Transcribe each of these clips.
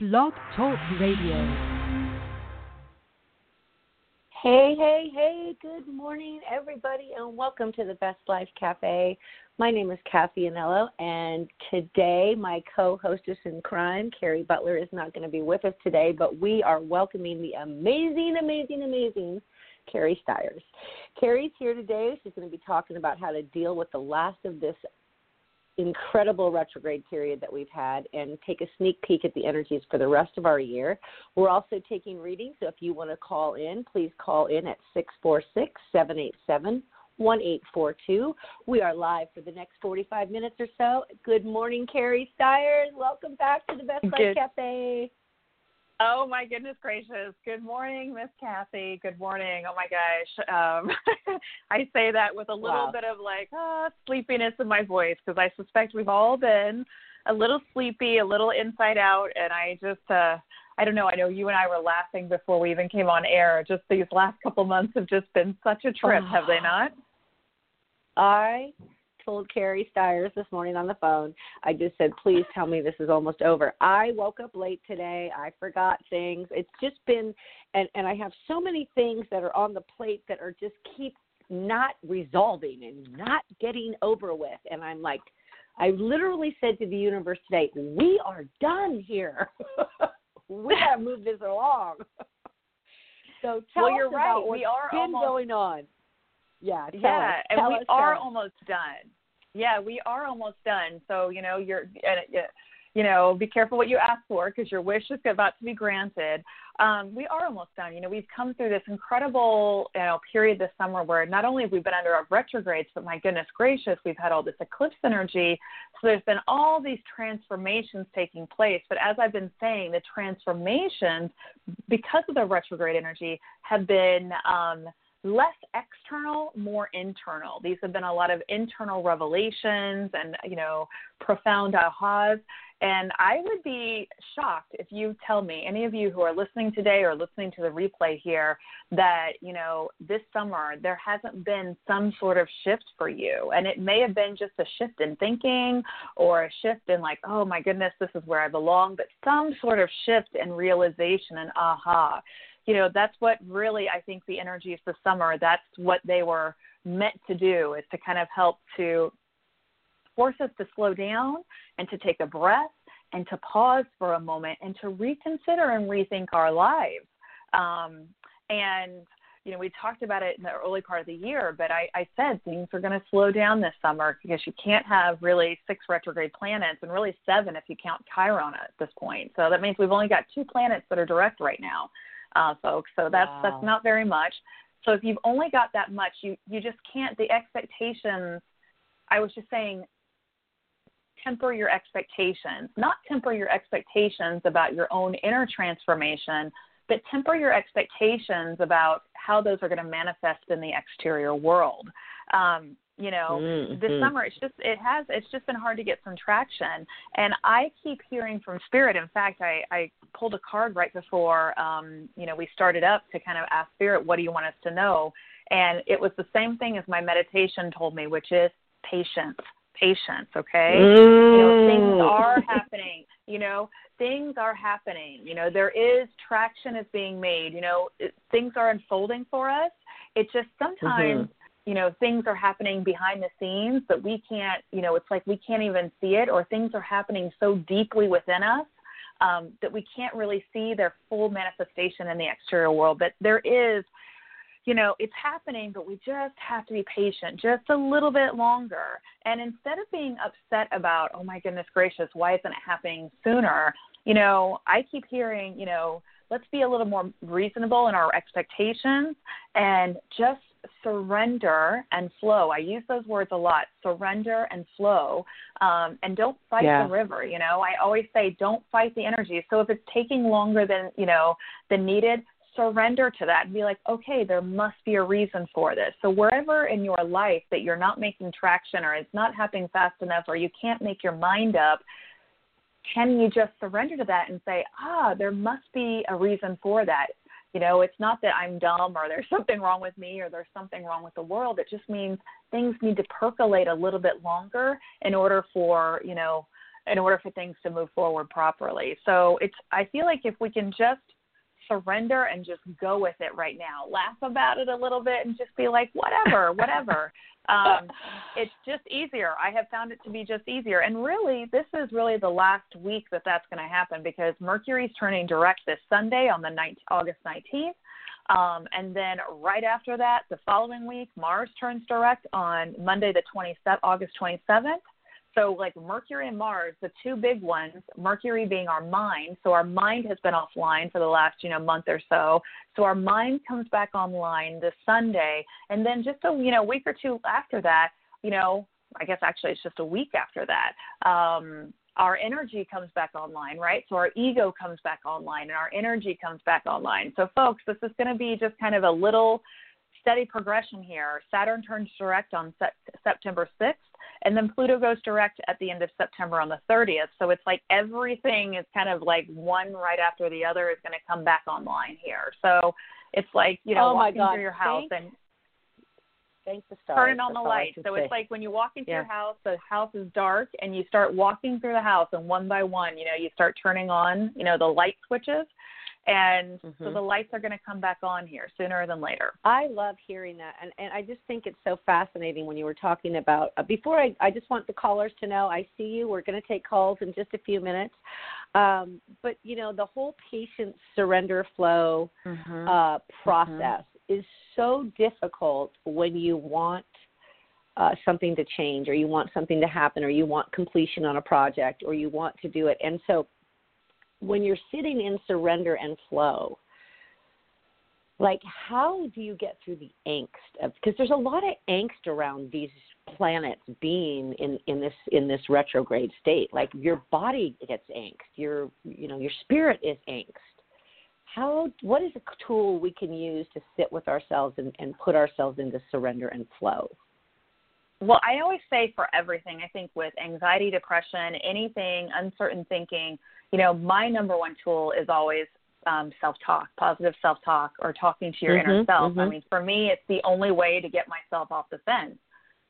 Blog Talk Radio. Hey, hey, hey, good morning, everybody, and welcome to the Best Life Cafe. My name is Cathy Anello, and today my co hostess in crime, Cari Butler, is not going to be with us today, but we are welcoming the amazing, amazing, amazing Carrie Stiers. Carrie's here today. She's going to be talking about how to deal with the last of this incredible retrograde period that we've had and take a sneak peek at the energies for the rest of our year. We're also taking readings, so if you want to call in, please call in at 646 787 1842. We are live for the next 45 minutes or so. Good morning, Carrie Stiers. Welcome back to the Best Life Cafe. Oh my goodness gracious! Good morning, Miss Cathy. Good morning. Oh my gosh, um, I say that with a little wow. bit of like uh, sleepiness in my voice because I suspect we've all been a little sleepy, a little inside out, and I just uh, I don't know. I know you and I were laughing before we even came on air. Just these last couple months have just been such a trip, have they not? I told Carrie Stiers this morning on the phone. I just said, please tell me this is almost over. I woke up late today. I forgot things. It's just been, and, and I have so many things that are on the plate that are just keep not resolving and not getting over with. And I'm like, I literally said to the universe today, we are done here. we got to move this along. so tell well, us you're about right. what's we are been almost... going on. Yeah, yeah, us, and we us, are us. almost done. Yeah, we are almost done. So you know, you're, you know, be careful what you ask for because your wish is about to be granted. Um, we are almost done. You know, we've come through this incredible, you know, period this summer where not only have we been under our retrogrades, but my goodness gracious, we've had all this eclipse energy. So there's been all these transformations taking place. But as I've been saying, the transformations, because of the retrograde energy, have been um, less external, more internal. These have been a lot of internal revelations and, you know, profound ahas. And I would be shocked if you tell me, any of you who are listening today or listening to the replay here, that, you know, this summer there hasn't been some sort of shift for you. And it may have been just a shift in thinking or a shift in, like, oh my goodness, this is where I belong, but some sort of shift in realization and aha you know that's what really i think the energies this summer that's what they were meant to do is to kind of help to force us to slow down and to take a breath and to pause for a moment and to reconsider and rethink our lives. Um, and you know we talked about it in the early part of the year but i, I said things are going to slow down this summer because you can't have really six retrograde planets and really seven if you count chiron at this point. So that means we've only got two planets that are direct right now uh, folks. So that's wow. that's not very much. So if you've only got that much, you you just can't. The expectations. I was just saying. Temper your expectations, not temper your expectations about your own inner transformation, but temper your expectations about how those are going to manifest in the exterior world. Um, you know mm-hmm. this summer it's just it has it's just been hard to get some traction. And i keep hearing from spirit in fact i i pulled a card right before um you know we started up to kind of ask spirit what do you want us to know? And it was the same thing as my meditation told me which is patience patience okay? Mm. you know things are happening you know? Things are happening you know? There is traction is being made you know? It, things are unfolding for us. It just sometimes mm-hmm you know things are happening behind the scenes but we can't you know it's like we can't even see it or things are happening so deeply within us um, that we can't really see their full manifestation in the exterior world. But there is you know it's happening but we just have to be patient just a little bit longer. And instead of being upset about oh my goodness gracious why isn't it happening sooner? You know i keep hearing you know let's be a little more reasonable in our expectations and just surrender and flow. I use those words a lot surrender and flow. Um, and don't fight yeah. the river. You know, I always say don't fight the energy. So if it's taking longer than, you know, than needed, surrender to that and be like, okay, there must be a reason for this. So wherever in your life that you're not making traction or it's not happening fast enough or you can't make your mind up, can you just surrender to that and say, ah, there must be a reason for that? You know, it's not that I'm dumb or there's something wrong with me or there's something wrong with the world. It just means things need to percolate a little bit longer in order for, you know, in order for things to move forward properly. So it's I feel like if we can just surrender and just go with it right now. Laugh about it a little bit and just be like, whatever, whatever. um, it's just easier. I have found it to be just easier. And really, this is really the last week that that's going to happen because Mercury's turning direct this Sunday on the 19th, August 19th. Um, and then right after that, the following week, Mars turns direct on Monday, the 27th, August 27th. So, like Mercury and Mars, the two big ones, Mercury being our mind. So, our mind has been offline for the last, you know, month or so. So, our mind comes back online this Sunday. And then just a, you know, week or two after that, you know, I guess actually it's just a week after that. Um, our energy comes back online, right? So our ego comes back online and our energy comes back online. So, folks, this is going to be just kind of a little steady progression here. Saturn turns direct on September 6th, and then Pluto goes direct at the end of September on the 30th. So it's like everything is kind of like one right after the other is going to come back online here. So it's like, you know, oh walking God. through your house Thank, and the turning on the all I lights. So say. it's like when you walk into Yeah. your house, the house is dark, and you start walking through the house, and one by one, you know, you start turning on, you know, the light switches, and so Mhm. the lights are going to come back on here sooner than later. I love hearing that, and and I just think it's so fascinating when you were talking about. Uh, before I, I just want the callers to know I see you. We're going to take calls in just a few minutes, um, but you know the whole patient surrender flow Mm-hmm. uh, process is so difficult when you want uh, something to change, or you want something to happen, or you want completion on a project, or you want to do it, and so when you're sitting in surrender and flow like how do you get through the angst of because there's a lot of angst around these planets being in in this in this retrograde state. Like your body gets angst. Your you know your spirit is angst. How what is a tool we can use to sit with ourselves and, and put ourselves into surrender and flow Well, I always say for everything, I think with anxiety, depression, anything, uncertain thinking, you know, my number one tool is always um, self talk, positive self talk, or talking to your inner Mhm, self. I mhm. mean, for me, it's the only way to get myself off the fence,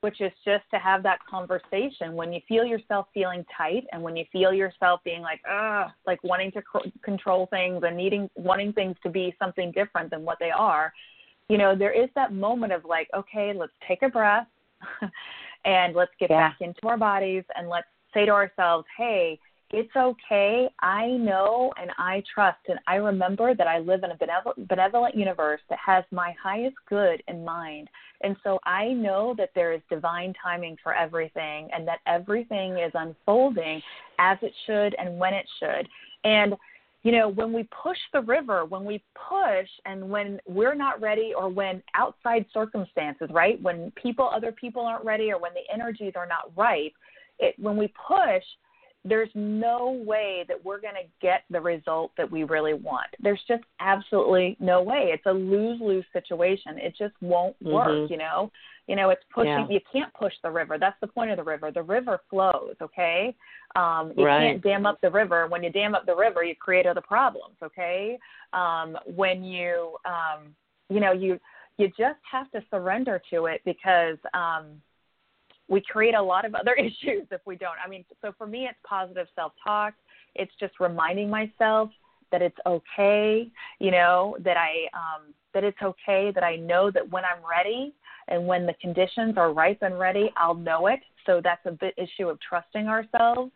which is just to have that conversation when you feel yourself feeling tight and when you feel yourself being like, ah, like wanting to c- control things and needing, wanting things to be something different than what they are. You know, there is that moment of like, okay, let's take a breath and let's get Yeah. back into our bodies and let's say to ourselves, hey, it's okay. I know and I trust and I remember that I live in a benevolent, benevolent universe that has my highest good in mind. And so I know that there is divine timing for everything and that everything is unfolding as it should and when it should. And you know, when we push the river, when we push and when we're not ready or when outside circumstances, right? When people other people aren't ready or when the energies are not ripe, it when we push, there's no way that we're going to get the result that we really want. There's just absolutely no way. It's a lose-lose situation. It just won't work, Mhm. you know. You know, it's pushing Yeah. you can't push the river. That's the point of the river. The river flows, okay? Um you Right. can't dam up the river. When you dam up the river, you create other problems, okay? Um when you um you know, you you just have to surrender to it because um we create a lot of other issues if we don't. I mean, so for me, it's positive self talk. It's just reminding myself that it's okay, you know, that I um, that it's okay, that I know that when I'm ready and when the conditions are ripe and ready, I'll know it. So that's a bit issue of trusting ourselves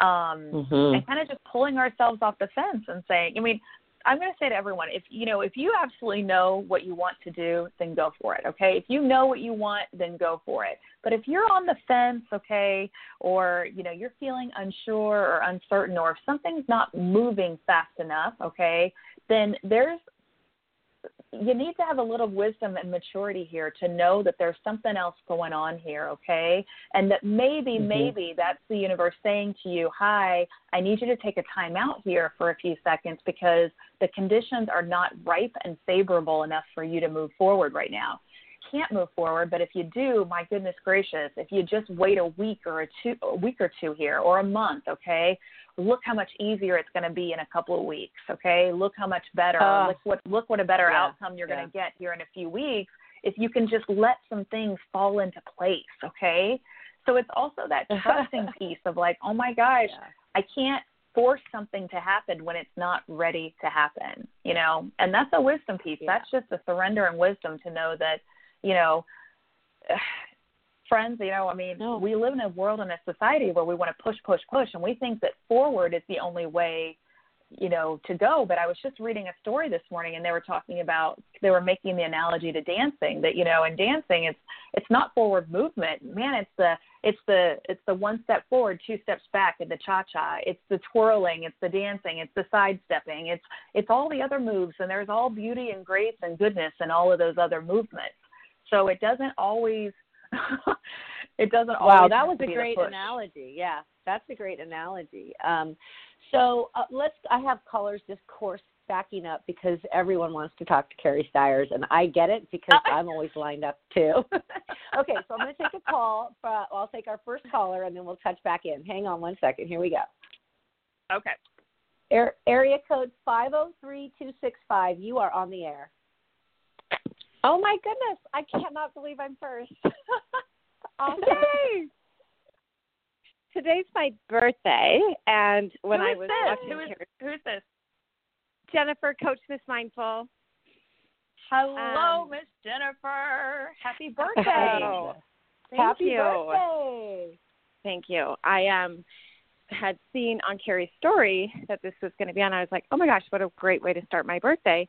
um, Mhm. and kind of just pulling ourselves off the fence and saying, I mean, I'm going to say to everyone, if you know, if you absolutely know what you want to do, then go for it. Okay, if you know what you want, then go for it. But if you're on the fence, okay, or you know, you're feeling unsure or uncertain, or if something's not moving fast enough, okay, then there's you need to have a little wisdom and maturity here to know that there's something else going on here, okay? And that maybe, Mhm. maybe that's the universe saying to you, Hi, I need you to take a time out here for a few seconds because the conditions are not ripe and favorable enough for you to move forward right now. Can't move forward, but if you do, my goodness gracious, if you just wait a week or a two a week or two here or a month, okay, look how much easier it's going to be in a couple of weeks, okay? Look how much better. Ah. look what look what a better Yeah, outcome you're yeah. going to get here in a few weeks if you can just let some things fall into place, okay? So it's also that trusting piece of like, oh my gosh, Yeah. I can't force something to happen when it's not ready to happen, you know? And that's a wisdom piece. That's just a surrender and wisdom to know that, you know, friends, you know, I mean, No. we live in a world and a society where we want to push, push, push, and we think that forward is the only way, you know, to go. But I was just reading a story this morning, and they were talking about they were making the analogy to dancing that you know, in dancing, it's it's not forward movement, man. It's the it's the it's the one step forward, two steps back in the cha cha. It's the twirling, it's the dancing, it's the sidestepping, it's it's all the other moves, and there's all beauty and grace and goodness and all of those other movements. So it doesn't always. it doesn't Wow, that was a great analogy. Yeah, that's a great analogy. Um, so uh, let's. I have callers just course backing up because everyone wants to talk to Carrie Stiers, and I get it because I'm always lined up too. okay, so I'm going to take a call. For, I'll take our first caller, and then we'll touch back in. Hang on one second. Here we go. Okay. Air, area code five zero three two six five. You are on the air. Oh my goodness! I cannot believe I'm first. awesome. Yay! Today's my birthday, and when I was this? watching Who is, Carrie- who's this? Jennifer, Coach Miss Mindful. Hello, Um, Miss Jennifer. Happy birthday. Oh, thank Happy you. birthday! Thank you. I um had seen on Carrie's story that this was going to be on. I was like, oh my gosh, what a great way to start my birthday!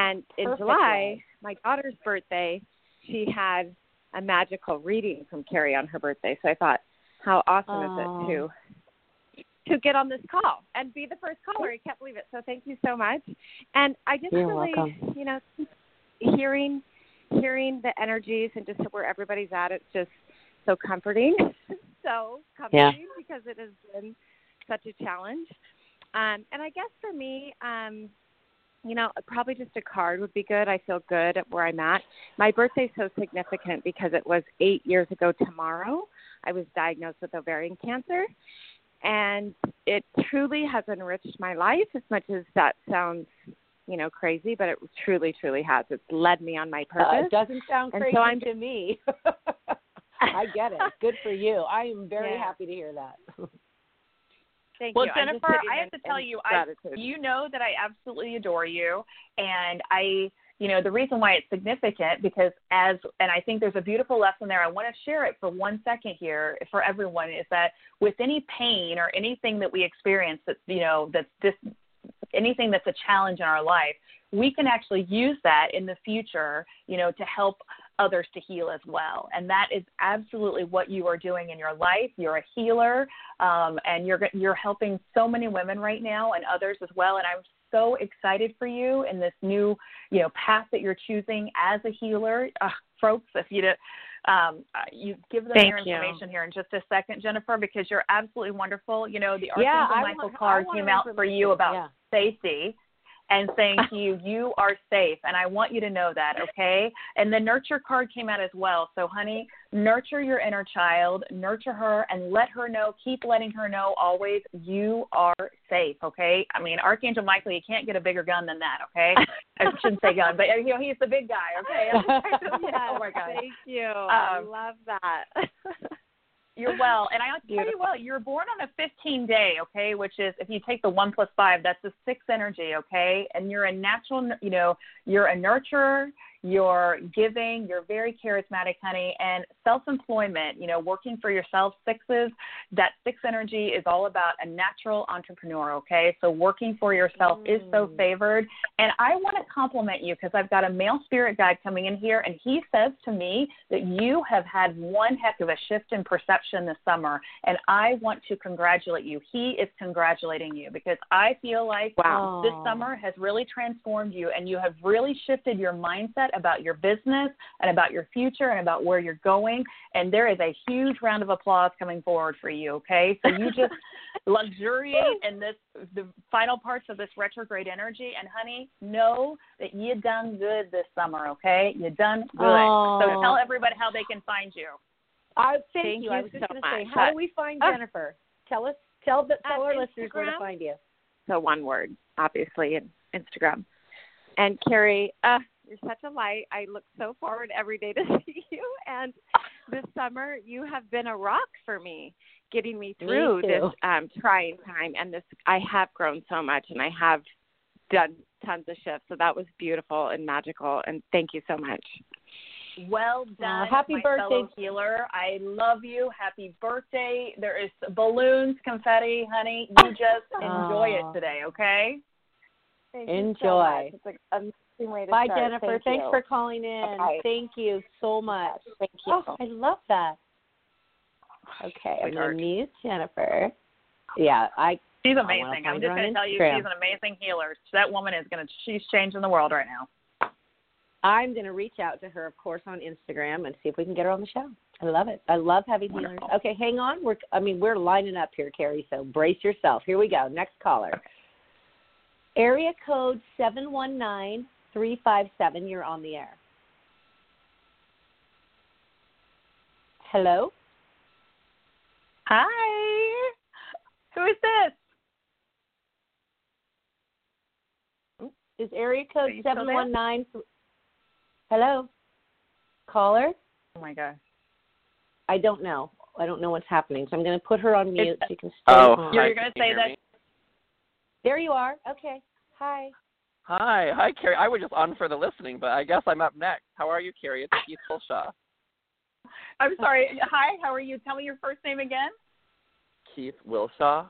And in Perfect July, way. my daughter's birthday, she had a magical reading from Carrie on her birthday. So I thought, how awesome is it to to get on this call and be the first caller. I can't believe it. So thank you so much. And I just You're really, welcome. you know, hearing hearing the energies and just where everybody's at, it's just so comforting. so comforting because it has been such a challenge. Um, and I guess for me, um, you know, probably just a card would be good. I feel good at where I'm at. My birthday's so significant because it was eight years ago tomorrow. I was diagnosed with ovarian cancer, and it truly has enriched my life. As much as that sounds, you know, crazy, but it truly, truly has. It's led me on my Uh, purpose. it doesn't sound And crazy so I'm to me. I get it. Good for you. I am very Yeah. happy to hear that. Thank well, you. Jennifer, I have to tell you, I you know that I absolutely adore you, and I, you know, the reason why it's significant because as, and I think there's a beautiful lesson there. I want to share it for one second here for everyone is that with any pain or anything that we experience that's, you know, that's this, anything that's a challenge in our life, we can actually use that in the future, you know, to help others to heal as well. And that is absolutely what you are doing in your life. You're a healer, um, and you're you're helping so many women right now and others as well. And I'm so excited for you in this new, you know, path that you're choosing as a healer, uh, folks. If you do, um, uh, you give them Thank your you. information here in just a second, Jennifer, because you're absolutely wonderful. You know, the yeah, Archangel I Michael want, card came out for you about yeah. safety and saying to you, you are safe. And I want you to know that, okay? And the nurture card came out as well. So, honey, nurture your inner child, nurture her, and let her know, keep letting her know always you are safe, okay? I mean, Archangel Michael, you can't get a bigger gun than that, okay? I shouldn't say gun, but you know, he's the big guy, okay? oh my God. Thank you. I Um, love that. You're well, and I'll tell you what, you're born on a 15 day, okay, which is if you take the one plus five, that's a six energy, okay, and you're a natural, you know, you're a nurturer, you're giving, you're very charismatic, honey, and self-employment, you know, working for yourself, sixes, that six energy is all about a natural entrepreneur, okay, so working for yourself is so Mm. favored, and I want to compliment you because I've got a male spirit guide coming in here, and he says to me that you have had one heck of a shift in perception this summer, and I want to congratulate you. He is congratulating you because I feel like Wow. this summer has really transformed you, and you have really shifted your mindset about your business and about your future and about where you're going. And there is a huge round of applause coming forward for you. Okay, so you just luxuriate in this the final parts of this retrograde energy. And honey, know that you done good this summer. Okay, you done good. Aw. So tell everybody how they can find you. I thank, Thank you. I you was just so going to say, much. how do we find Uh, Jennifer? Tell us, tell the tell our listeners where to find you. so one word, obviously, in Instagram. And Carrie, uh, you're such a light. I look so forward every day to see you. And this summer. You have been a rock for me, getting me through me this um, trying time. And this, I have grown so much, and I have done tons of shifts. So that was beautiful and magical. And thank you so much. Well done, happy my birthday. fellow healer. I love you. Happy birthday. There is balloons, confetti, honey. You just enjoy Aw. it today, okay? Thank Enjoy. You so much. It's an amazing way to Bye, start. Jennifer. Thank Thanks you. for calling in. Bye. Thank you so much. Thank you. Oh, I love that. Okay, I'm going to mute Jennifer. Yeah, I She's amazing. I'm just going to tell you, she's an amazing healer. That woman is going to, she's changing the world right now. I'm going to reach out to her, of course, on Instagram and see if we can get her on the show. I love it. I love having healers. Okay, hang on. We're I mean we're lining up here, Carrie. So brace yourself. Here we go. Next caller. Area code seven one nine three five seven. You're on the air. Hello. Hi. Who is this? Is area code you seven one nine? Hello. Caller. Oh my gosh. I don't know. I don't know what's happening. So I'm going to put her on mute. It's- She can stay Oh, on. You're hi, gonna say that- me? There you are. Okay. Hi. Hi, hi, Carrie. I was just on for the listening, but I guess I'm up next. How are you, Carrie? It's Keith Fulshaw. I'm sorry. Hi, how are you? Tell me your first name again. Keith Wilshaw. Keith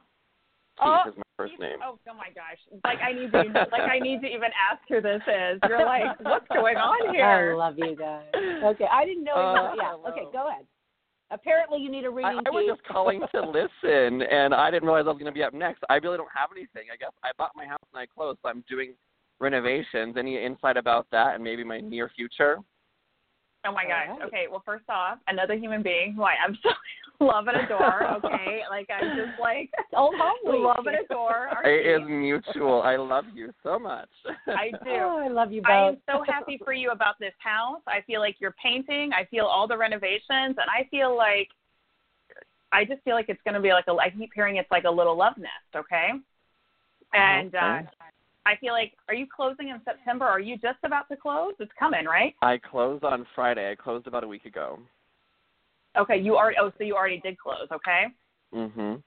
Oh, is my first name. Oh, oh my gosh! Like I need to, like I need to even ask who this is. You're like, what's going on here? I love you guys. Okay, I didn't know. Uh, yeah. hello. Okay, go ahead. Apparently, you need a reading. I was just calling to listen, and I didn't realize I was going to be up next. I really don't have anything. I guess I bought my house and I closed, so I'm doing renovations. Any insight about that and maybe my near future? Oh my gosh. Alright. Okay. Well, first off, another human being who I absolutely love and adore. Okay. like I just like Old home love and adore. Our It is Keith. mutual. I love you so much. I do. Oh, I love you both. I am so happy for you about this house. I feel like you're painting. I feel all the renovations, and I feel like I just feel like it's going to be like a. I keep hearing it's like a little love nest. Okay. And uh, Okay. I feel like, are you closing in September? Are you just about to close? It's coming, right? I closed on Friday. I closed about a week ago. Okay, you already. Oh, so you already did close. Okay. Mhm.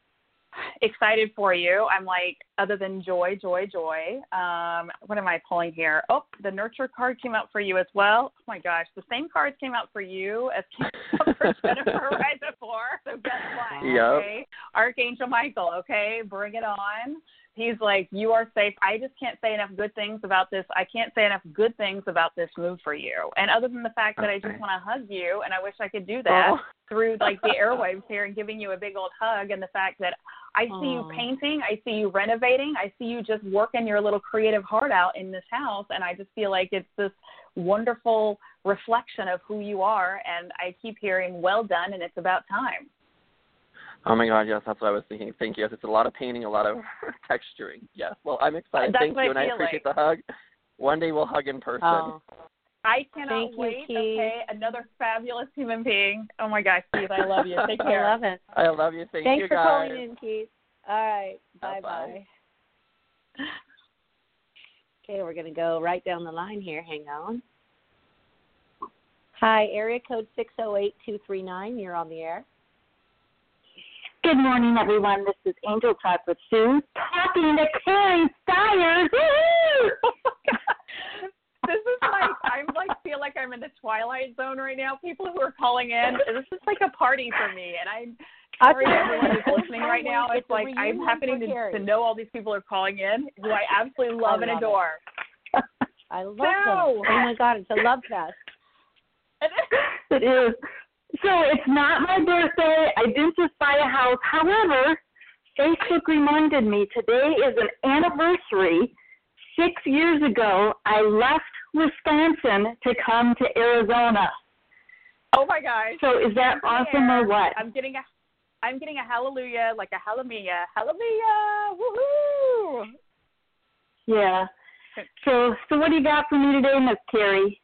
excited for you. I'm like, other than joy, joy, joy. Um, what am I pulling here? Oh, the nurture card came out for you as well. Oh my gosh, the same cards came out for you as came out for Jennifer right before. So guess what? Yep. Okay, Archangel Michael. Okay, bring it on. He's like, you are safe. I just can't say enough good things about this. I can't say enough good things about this move for you. And other than the fact that I just want to hug you, and I wish I could do that Oh. through like the airwaves here and giving you a big old hug, and the fact that I see you painting, I see you renovating, I see you just working your little creative heart out in this house, and I just feel like it's this wonderful reflection of who you are. And I keep hearing, "Well done," and it's about time. Oh my God, yes, that's what I was thinking. Thank you. Yes, it's a lot of painting, a lot of texturing. Yes. Well, I'm excited. That's Thank you, and I appreciate like. the hug. One day we'll hug in person. Oh, I cannot Thank you, wait. Keith. Okay, another fabulous human being. Oh my gosh, Keith, I love you. Take care. I care. love it. I love you. Thank you. Thanks you, for guys. calling in, Keith. All right. Bye-bye. bye. Okay, we're going to go right down the line here. Hang on. Hi, area code 608239. You're on the air. Good morning, everyone. This is Angel Talk with Sue, talking to Carrie Stiers. This is like I'm like feel like I'm in the twilight zone right now. People who are calling in, this is like a party for me, and I'm sorry to everyone who's listening right now. It's like I'm happening to, to know all these people are calling in who I absolutely love and love it. adore. I love No. them. Oh my God, it's a love fest. it is. So it's not my birthday. I didn't just buy a house. However, Facebook reminded me today is an anniversary. Six years ago, I left Wisconsin to come to Arizona. Oh my gosh! So is that awesome or what? I'm getting a, I'm getting a hallelujah, like a hallelujah, hallelujah, woohoo! Yeah. So, so what do you got for me today, Miss Carrie?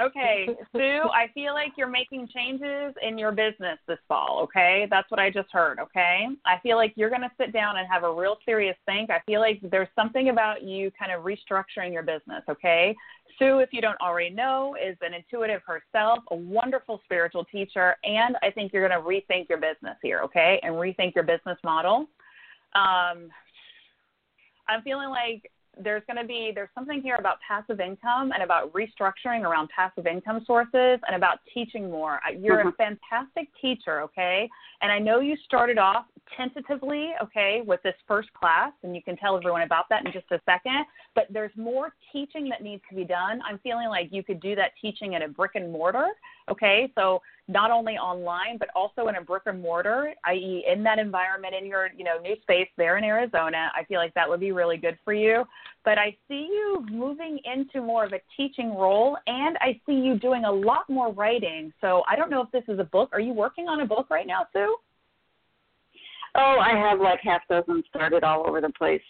Okay, Sue, I feel like you're making changes in your business this fall, okay? That's what I just heard, okay? I feel like you're going to sit down and have a real serious think. I feel like there's something about you kind of restructuring your business, okay? Sue, if you don't already know, is an intuitive herself, a wonderful spiritual teacher, and I think you're going to rethink your business here, okay? And rethink your business model. Um, I'm feeling like there's going to be there's something here about passive income and about restructuring around passive income sources and about teaching more. You're mm-hmm. a fantastic teacher, okay? And I know you started off tentatively, okay, with this first class, and you can tell everyone about that in just a second. But there's more teaching that needs to be done. I'm feeling like you could do that teaching in a brick and mortar, okay? So not only online but also in a brick and mortar, i.e., in that environment in your you know new space there in Arizona. I feel like that would be really good for you. But I see you moving into more of a teaching role, and I see you doing a lot more writing. So I don't know if this is a book. Are you working on a book right now, Sue? Oh, I have like half dozen started all over the place.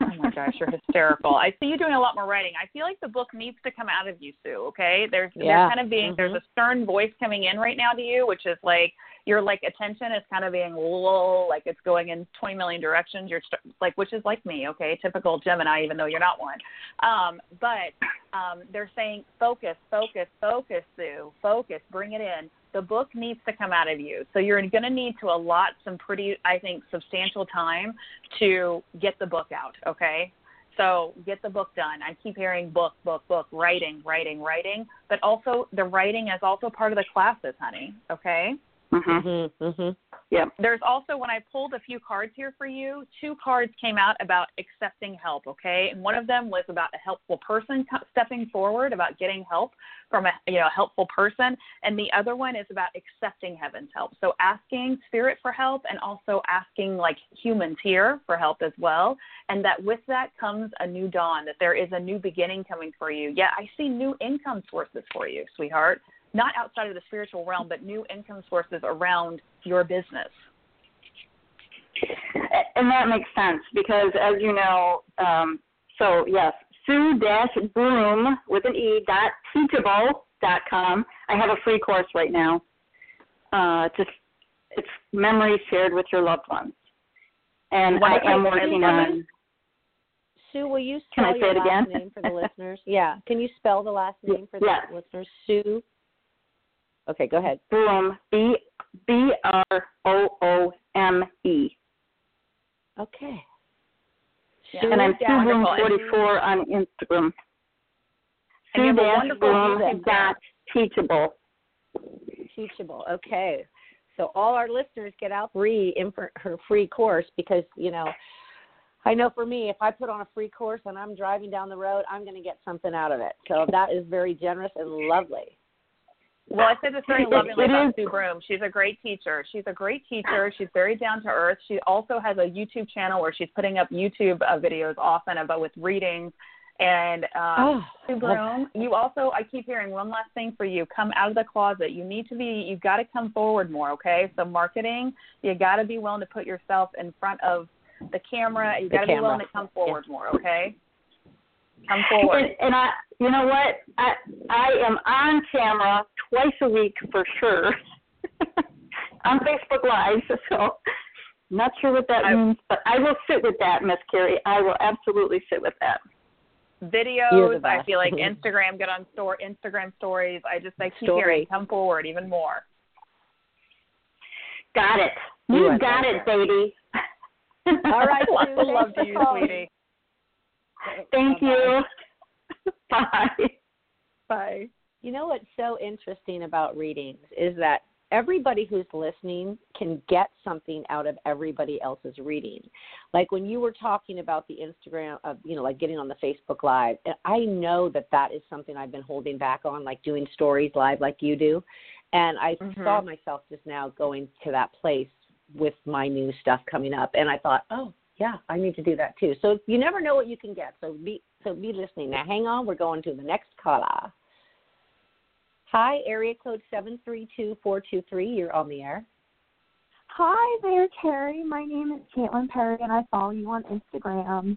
Oh my gosh, you're hysterical. I see you doing a lot more writing. I feel like the book needs to come out of you, Sue, okay? There's yeah. there's kind of being mm-hmm. there's a stern voice coming in right now to you, which is like your like attention is kind of being lull, like it's going in 20 million directions. You're st- like, which is like me, okay, typical Gemini, even though you're not one. Um, but um, they're saying focus, focus, focus, Sue, focus, bring it in the book needs to come out of you. So you're going to need to allot some pretty, I think, substantial time to get the book out, okay? So get the book done. I keep hearing book, book, book, writing, writing, writing, but also the writing is also part of the classes, honey, okay? Mm-hmm. Mm-hmm. mm-hmm. Yeah. There's also when I pulled a few cards here for you, two cards came out about accepting help. Okay, and one of them was about a helpful person stepping forward, about getting help from a you know helpful person, and the other one is about accepting heaven's help. So asking spirit for help, and also asking like humans here for help as well. And that with that comes a new dawn. That there is a new beginning coming for you. Yeah, I see new income sources for you, sweetheart not outside of the spiritual realm, but new income sources around your business. And that makes sense because, as you know, um, so yes, Sue Dash Broom with an E dot teachable dot com. I have a free course right now. Uh, just it's memories shared with your loved ones, and I am working on. Sue, will you spell Can I say your it last again? name for the listeners? Yeah. Can you spell the last name for the yes. listeners? Sue Okay, go ahead. Broome, B B R O O M E. Okay. Yeah. And I'm Sue Broome 44 on Instagram. Sue Broome dot teachable. Teachable. Okay. So all our listeners get out free in her free course because you know. I know for me, if I put on a free course and I'm driving down the road, I'm going to get something out of it. So that is very generous and lovely. Well, I said this very lovingly about Sue Broome. She's a great teacher. She's a great teacher. She's very down to earth. She also has a YouTube channel where she's putting up YouTube uh, videos often about with readings. And um, oh, Sue Broome, you also I keep hearing one last thing for you. Come out of the closet. You need to be. You've got to come forward more. Okay. So marketing, you got to be willing to put yourself in front of the camera. You got to be willing to come forward yeah. more. Okay. Come forward. And, and I, you know what? I I am on camera twice a week for sure on Facebook Live. So not sure what that I, means, but I will sit with that, Miss Carrie. I will absolutely sit with that. Videos. I feel like Instagram. Get on store Instagram stories. I just I keep Story. hearing come forward even more. Got it. You, got it, baby. All right, Sue. Love you, sweetie. Thank you. Bye. Bye. You know what's so interesting about readings is that everybody who's listening can get something out of everybody else's reading. Like when you were talking about the Instagram of, you know, like getting on the Facebook Live, I know that that is something I've been holding back on, like doing stories live like you do. And I mm-hmm. saw myself just now going to that place with my new stuff coming up. And I thought, oh, yeah, I need to do that too. So you never know what you can get. So be so be listening. Now hang on, we're going to the next caller. Hi, area code seven three two four two three. You're on the air. Hi there, Carrie. My name is Caitlin Perry, and I follow you on Instagram.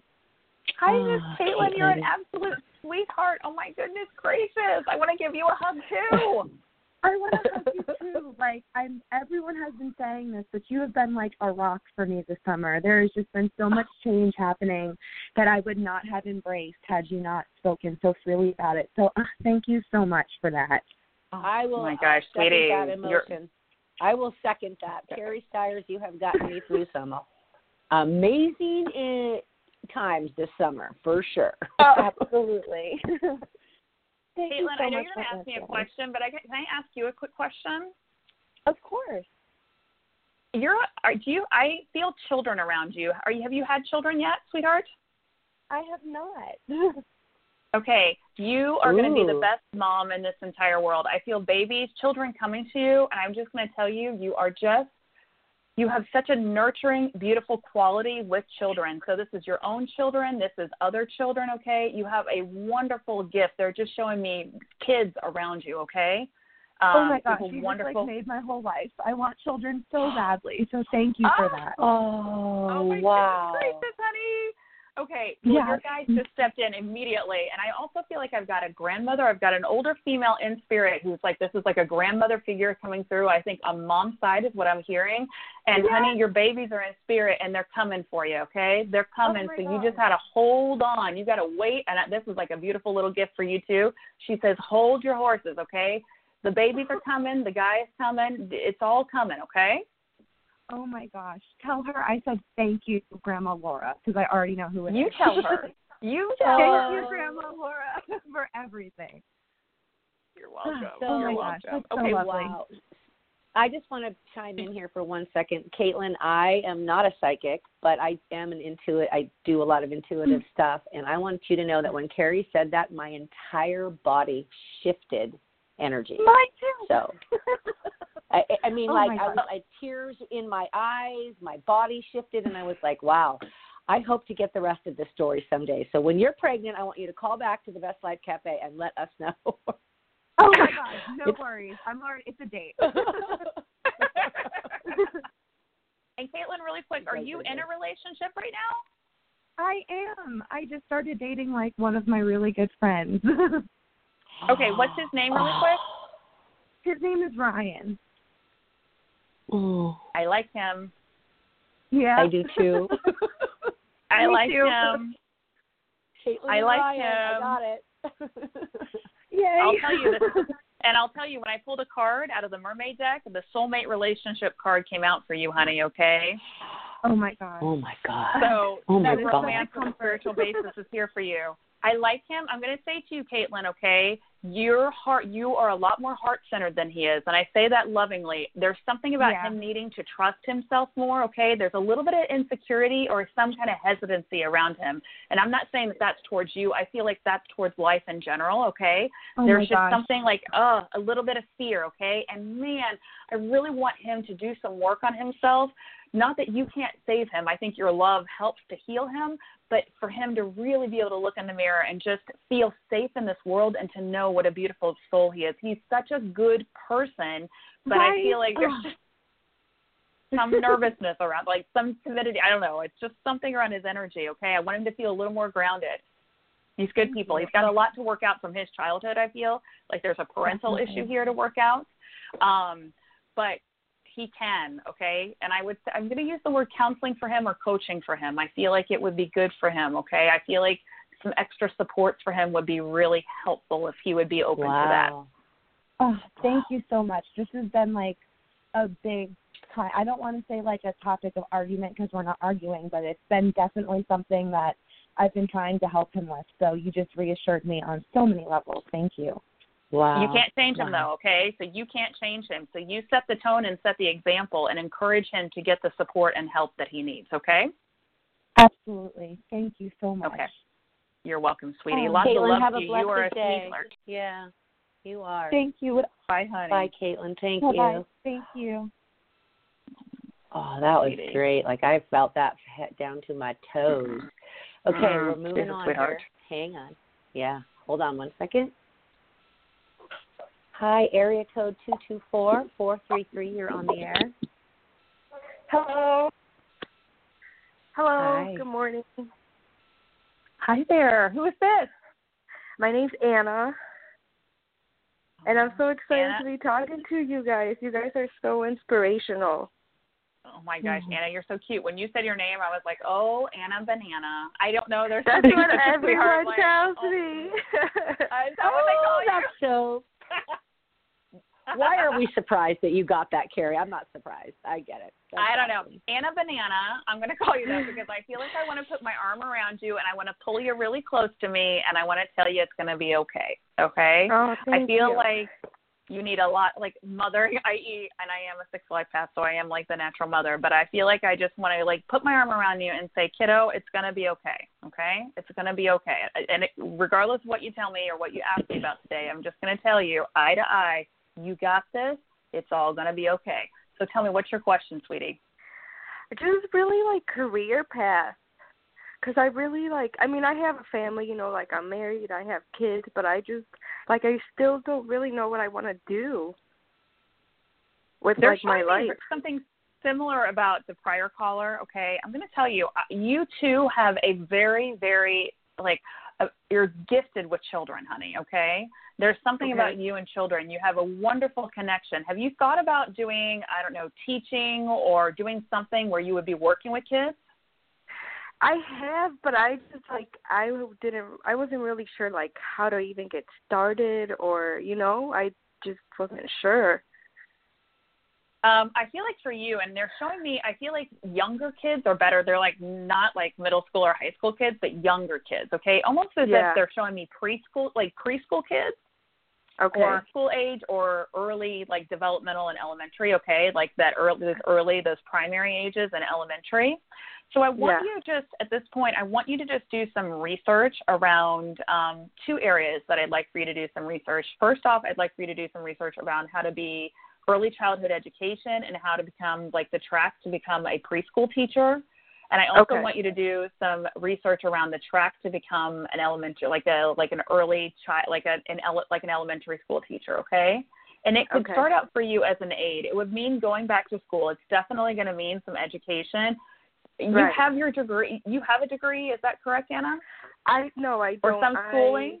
Ah, Hi, Miss oh, Caitlin. You're an absolute sweetheart. Oh my goodness gracious. I want to give you a hug too. I want to hug you too. Like I'm everyone has been saying this, but you have been like a rock for me this summer. There has just been so much change happening that I would not have embraced had you not spoken so freely about it. So uh, thank you so much for that. I will Oh my gosh, uh, second sweetie, that emotion. I will second that. Carrie Stiers, you have gotten me through some amazing uh, times this summer, for sure. Oh, Absolutely. Thank you Caitlin, so I know much you're going to ask me a question, but I, can I ask you a quick question? Of course. You're, are, do you? I feel children around you. Are you? Have you had children yet, sweetheart? I have not. Okay, you are going to be the best mom in this entire world. I feel babies, children coming to you, and I'm just going to tell you, you are just, you have such a nurturing, beautiful quality with children. So this is your own children, this is other children, okay? You have a wonderful gift. They're just showing me kids around you, okay? Um, oh my you gosh, have a you wonderful. just like made my whole life. I want children so badly. So thank you for that. Oh, Oh my wow. goodness gracious, honey. Okay, well, Yeah. your guys just stepped in immediately, and I also feel like I've got a grandmother. I've got an older female in spirit who's like this is like a grandmother figure coming through. I think on mom's side is what I'm hearing. And Yeah. honey, your babies are in spirit, and they're coming for you. Okay, they're oh coming. my so you just had to hold on. You got to wait, and this is like a beautiful little gift for you too. She says, hold your horses. Okay, the babies are coming. The guy is coming. It's all coming. Okay. Oh my gosh. Tell her I said thank you, Grandma Laura, because I already know who it is. You tell her. You tell thank her. you, Grandma Laura, for everything. You're welcome. So- oh You're my welcome. gosh, that's so okay, lovely. Wow. I just want to chime in here for one second. Caitlin, I am not a psychic, but I am an intuit. I do a lot of intuitive stuff. And I want you to know that when Carrie said that, my entire body shifted energy. Mine too. So, I, I- I mean, Oh like, I was, God. I tears in my eyes, my body shifted, and I was like, wow. I hope to get the rest of this story someday. So when you're pregnant, I want you to call back to the Best Life Cafe and let us know. Oh my gosh, no It's- worries. I'm already. It's a date. And Caitlin, really quick, are you in a relationship right now? I am. I just started dating like one of my really good friends. Okay, what's his name, really quick? His name is Ryan. Oh, I like him. Yeah. I do too. I Me like too. him. Caitlin I like Ryan, I got it. Yay. I'll tell you this. And I'll tell you, when I pulled a card out of the mermaid deck, the soulmate relationship card came out for you, honey. Okay, Oh my god. oh my god. so Oh my the God. romance on a spiritual basis is here for you. I like him. I'm going to say to you, Caitlin. Okay, your heart. You are a lot more heart centered than he is, and I say that lovingly. There's something about Yeah. him needing to trust himself more. Okay, there's a little bit of insecurity or some kind of hesitancy around him, and I'm not saying that that's towards you. I feel like that's towards life in general. Okay, Oh there's just gosh. something like uh a little bit of fear okay and man i really want him to do some work on himself not that you can't save him i think your love helps to heal him but for him to really be able to look in the mirror and just feel safe in this world and to know what a beautiful soul he is he's such a good person but i feel like there's Ugh. just some nervousness around like some timidity i don't know it's just something around his energy okay i want him to feel a little more grounded He's good people. He's got a lot to work out from his childhood. I feel like there's a parental Definitely. issue here to work out, um, but he can. Okay, and I would say, I'm going to use the word counseling for him or coaching for him. I feel like it would be good for him. Okay, I feel like some extra supports for him would be really helpful if he would be open to that. Oh, thank you so much. This has been like a big time. I don't want to say like a topic of argument because we're not arguing, but it's been definitely something that I've been trying to help him with. So you just reassured me on so many levels. Thank you. Wow. You can't change him though, okay? So you can't change him. So you set the tone and set the example and encourage him to get the support and help that he needs, okay? Absolutely. Thank you so much. Okay. You're welcome, sweetie. Oh, Lots of Caitlin, love have to a you. blessed You are a day. sweetheart. Yeah, you are. Thank you. Bye, honey. Bye, Caitlin. Thank Bye-bye. you. Thank you. Oh, that was Sweetie. great. Like I felt that he- down to my toes. Okay, Mhm. we're moving a on sweetheart. here. Hang on. Yeah. Hold on one second. Hi, area code two two four four three three. You're on the air. Hello. Hello. Hi. Good morning. Hi there. Who is this? My name's Anna. And I'm so excited Anna? to be talking to you guys. You guys are so inspirational. Oh my gosh, Mm-hmm. Anna, you're so cute. When you said your name, I was like, oh, Anna Banana. I don't know. There's That's what everyone like, tells oh, me. What they call oh, you? that's so. Why are we surprised that you got that, Carrie? I'm not surprised. I get it. That's I don't know. Anna Banana, I'm going to call you that because I feel like I want to put my arm around you and I want to pull you really close to me and I want to tell you it's going to be okay. Okay? oh, I feel you. like you need a lot, like mother, i.e., and I am a six life path, so I am like the natural mother, but I feel like I just want to like put my arm around you and say, kiddo, it's going to be okay. Okay? It's going to be okay. And it, regardless of what you tell me or what you ask me about today, I'm just going to tell you, eye to eye, you got this. It's all going to be okay. So tell me, what's your question, sweetie? just really like career path because i really like i mean i have a family you know like i'm married i have kids but i just like i still don't really know what i want to do with There's like my life something similar about the prior caller. Okay, I'm going to tell you, uh, you too have a very, very like uh, you're gifted with children, honey. Okay, there's something Okay. about you and children. You have a wonderful connection. Have you thought about doing, I don't know, teaching or doing something where you would be working with kids? i have but i just like i didn't i wasn't really sure like how to even get started or you know i just wasn't sure Um, I feel like for you, and they're showing me, I feel like younger kids are better. They're like not like middle school or high school kids, but younger kids. Okay, almost as Yeah. if they're showing me preschool, like preschool kids. okay or school age or early like developmental and elementary okay like that early those early those primary ages and elementary so i want Yeah. you just at this point i want you to just do some research around um, two areas that i'd like for you to do some research first off i'd like for you to do some research around how to be early childhood education and how to become like the track to become a preschool teacher and I also Okay. want you to do some research around the track to become an elementary, like a like an early child, like a, an ele- like an elementary school teacher. Okay. And it could Okay. start out for you as an aide. It would mean going back to school. It's definitely going to mean some education. You Right. have your degree. You have a degree. Is that correct, Anna? i no i Or don't some I- schooling?